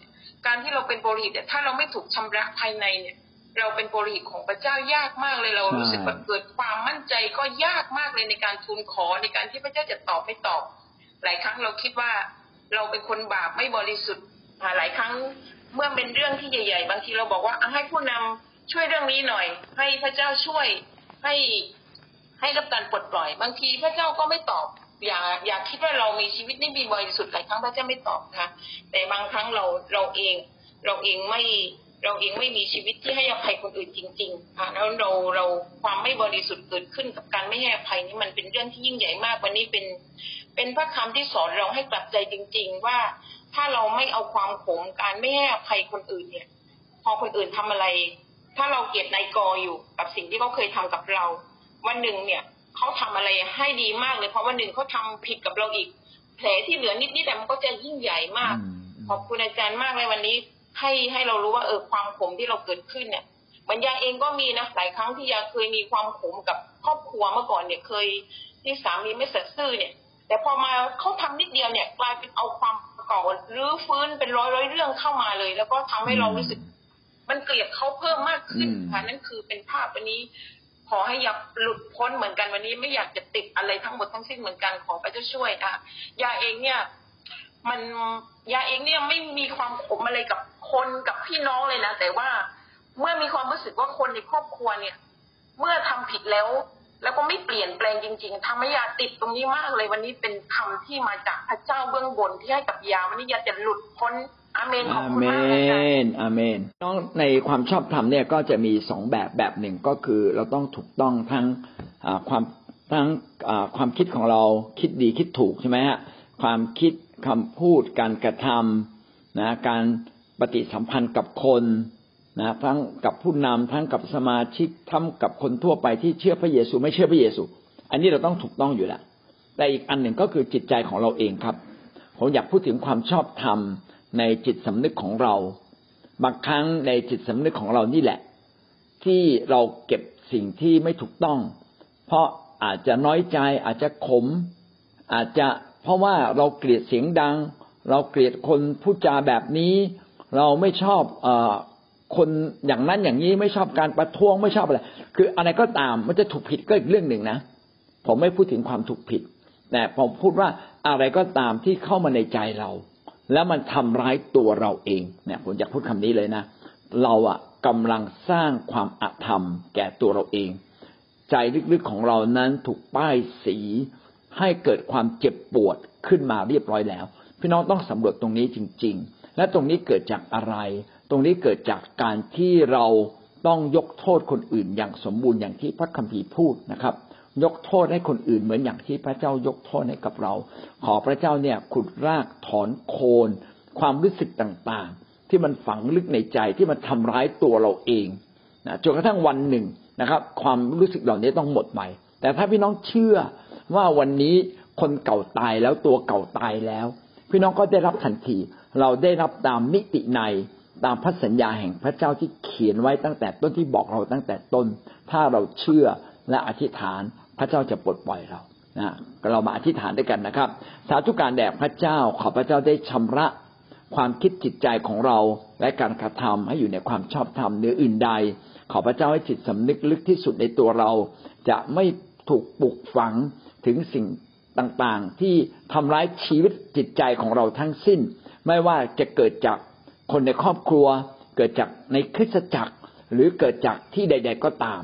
การที่เราเป็นโปรหิตเนี่ยถ้าเราไม่ถูกชำระภายในเนี่ย เราเป็นโปรหิตของพระเจ้ายากมากเลยเราใช่รู้สึกว่าเกิดความมั่นใจก็ยากมากเลยในการทูลขอในการที่พระเจ้าจะตอบไม่ตอบ หลายครั้งเราคิดว่าเราเป็นคนบาปไม่บริสุทธิ์อ่าหลายครั้งเมื่อเป็นเรื่องที่ใหญ่ ๆ บางทีเราบอกว่าอะให้ผู้นำช่วยเรื่องนี้หน่อย ให้พระเจ้าช่วยให้ให้รับการปลดปล่อย บางทีพระเจ้าก็ไม่ตอบอย่าอย่าคิดว่าเรามีชีวิตนี่มีบริสุทธิ์หลายครั้งพระเจ้าไม่ตอบนะคะแต่บางครั้งเราเราเองเราเองไม่ เราเองไม่มีชีวิตที่ให้อภัยคนอื่นจริง ๆ อะแล้วเราเราความไม่บริสุทธิ์เกิดขึ้นกับการไม่ให้อภัยนี่มันเป็นเรื่องที่ยิ่งใหญ่มากวันนี้เป็น เป็นพระคำที่สอนเราให้กลับใจจริง ๆ ว่าถ้าเราไม่เอาความขมการไม่ให้อภัยคนอื่นเนี่ย พอคนอื่นทำอะไร ถ้าเราเกลียดนายกออยู่กับสิ่งที่เขาเคยทำกับเรา วันหนึ่งเนี่ยเขาทำอะไรให้ดีมากเลยเพราะวันหนึ่งเขาทำผิดกับเราอีก แผลที่เหลือนิดๆแต่มันก็จะยิ่งใหญ่มากอืมขอบคุณอาจารย์มากเลยวันนี้ ให้ให้เรารู้ว่าเออความขมที่เราเกิดขึ้นเนี่ยเหมันยาเองก็มีนะหลายครั้งที่ยาเคยมีความขมกับครอบครัวเมื่อก่อนเนี่ยเคยที่สามีไม่สัตย์ซื่อเนี่ย แต่พอมาเขาทำนิดเดียวเนี่ย กลายเป็นเอาความเก่ารื้อฟื้นเป็นร้อยร้อยๆเรื่องเข้ามาเลย แล้วก็ทำให้เรารู้สึก มันเกลียดเขาเพิ่มมากขึ้นอืมค่ะนั่นคือเป็นภาพวันนี้ ขอให้อยากหลุดพ้นเหมือนกันวันนี้ไม่อยากจะติดอะไรทั้งหมดทั้งสิ้นเหมือนกันขอพระเจ้าช่วยอะยาเองเนี่ย มันยาเองเนี่ยไม่มีความขมอะไรกับ คนกับพี่น้องเลยนะแต่ว่าเมื่อมีความรู้สึกว่าคนในครอบครัวเนี่ย เมื่อทำผิดแล้ว แล้วก็ไม่เปลี่ยนแปลงจริง ๆทำให้ยาติดตรงนี้มากเลยวันนี้เป็นคำที่มาจากพระเจ้าเบื้องบนที่ให้กับยาวันนี้ยาจะหลุดพ้นอาเมนขอบอาคุณเมากเลยค่ะนอาเมนน้องในความชอบธรรมเนี่ยก็จะมีสองแบบแบบหนึ่งก็คือเราต้องถูกต้องทั้งความทั้งความคิดของเราคิดดีคิดถูกใช่ไหมฮะความคิดคำพูดการกระทำนะการ ปฏิสัมพันธ์กับคนนะทั้งกับผู้นำทั้งกับสมาชิกทั้งกับคนทั่วไปที่เชื่อพระเยซูไม่เชื่อพระเยซู อันนี้เราต้องถูกต้องอยู่แล้ว แต่อีกอันหนึ่งก็คือจิตใจของเราเองครับผมอยากพูดถึงความชอบธรรมในจิตสำนึกของเราบางครั้งในจิตสำนึกของเรานี่แหละ ที่เราเก็บสิ่งที่ไม่ถูกต้อง เพราะอาจจะน้อยใจ อาจจะขม อาจจะเพราะว่าเราเกลียดเสียงดัง เราเกลียดคนพูดจาแบบนี้ เราไม่ชอบอคนอย่างนั้นอย่างนี้ไม่ชอบการประท้วงไม่ชอบอะไร คืออะไรก็ตามมันจะถูกผิดก็อีกเรื่องหนึ่งนะผมไม่พูดถึงความถูกผิด แต่ผมพูดว่าอะไรก็ตามที่เข้ามาในใจเรา แล้วมันทำร้ายตัวเราเองเนี่ยผมอยากพูดคำนี้เลยนะ เราอะกำลังสร้างความอาธรรม แก่ตัวเราเอง ใจลึกๆของเรานั้นถูกป้ายสีให้เกิดความเจ็บปวดขึ้นมาเรียบร้อยแล้ว พี่น้องต้องสำรวจตรงนี้จริง ๆ และตรงนี้เกิดจากอะไร ตรงนี้เกิดจากการที่เราต้องยกโทษคนอื่นอย่างสมบูรณ์อย่างที่พระคัมภีร์พูดนะครับ ยกโทษให้คนอื่นเหมือนอย่างที่พระเจ้ายกโทษให้กับเรา ขอพระเจ้าเนี่ยขุดรากถอนโคน ความรู้สึกต่างๆ ที่มันฝังลึกในใจที่มันทำร้ายตัวเราเองนะจนกระทั่งวันหนึ่งนะครับ ความรู้สึกเหล่านี้ต้องหมดไปแต่ถ้าพี่น้องเชื่อว่าวันนี้คนเก่าตายแล้วตัวเก่าตายแล้ว พี่น้องก็ได้รับทันที เราได้รับตามมิติในตามพระสัญญาแห่งพระเจ้าที่เขียนไว้ตั้งแต่ต้นที่บอกเราตั้งแต่ต้น ถ้าเราเชื่อและอธิษฐานพระเจ้าจะปลดปล่อยเรานะเรามาอธิษฐานด้วยกันนะครับ สาธุการแด่พระเจ้าขอพระเจ้าได้ชำระความคิดจิตใจของเราและการกระทำให้อยู่ในความชอบธรรมเหนืออื่นใด ขอพระเจ้าให้จิตสำนึกลึกที่สุดในตัวเรา จะไม่ถูกปลุกฝังถึงสิ่ง ต่างๆ ที่ทำร้ายชีวิตจิตใจของเราทั้งสิ้น ไม่ว่าจะเกิดจากคนในครอบครัว เกิดจากในคริสตจักร หรือเกิดจากที่ใด ๆก็ตาม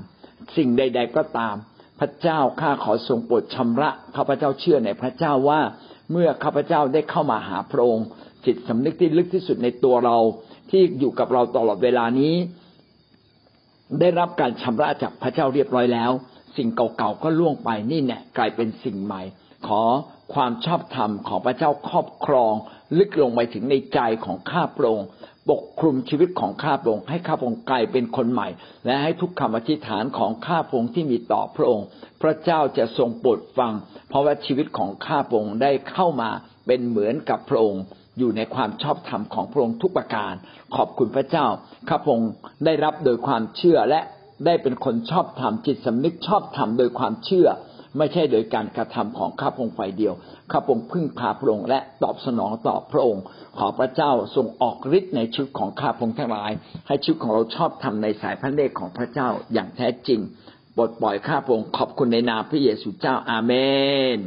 สิ่งใด ๆก็ตาม พระเจ้าข้าขอทรงโปรดชำระข้าพเจ้าเชื่อในพระเจ้าว่า เมื่อข้าพเจ้าได้เข้ามาหาพระองค์จิตสำนึกที่ลึกที่สุดในตัวเรา ที่อยู่กับเราตลอดเวลานี้ ได้รับการชำระจากพระเจ้าเรียบร้อยแล้ว สิ่งเก่าๆก็ล่วงไปนี่แน่กลายเป็นสิ่งใหม่ ขอความชอบธรรมของพระเจ้าครอบครอง ลึกลงไปถึงในใจของข้าพระองค์ปกคลุมชีวิตของข้าพระองค์ให้ข้าพระองค์กลายเป็นคนใหม่ และให้ทุกคำอธิษฐานของข้าพระองค์ที่มีต่อพระองค์ พระเจ้าจะทรงโปรดฟัง เพราะว่าชีวิตของข้าพระองค์ได้เข้ามาเป็นเหมือนกับพระองค์ อยู่ในความชอบธรรมของพระองค์ทุกประการ ขอบคุณพระเจ้าข้าพระองศ์ได้รับโดยความเชื่อและได้เป็นคนชอบธรรมจิตสำนึกชอบธรรมโดยความเชื่อ ไม่ใช่โดยการกระทำของข้าพงศ์ฝ่ายเดียว ข้าพงศ์พึ่งพาพระองค์และตอบสนองต่อพระองค์ ขอพระเจ้าทรงออกฤทธิ์ในชีวิตของข้าพงศ์ทั้งหลาย ให้ชีวิตของเราชอบทำในสายพระเนตรของพระเจ้าอย่างแท้จริงปลดปล่อยข้าพงศ์ขอบคุณในนามพระเยซูเจ้าอาเมน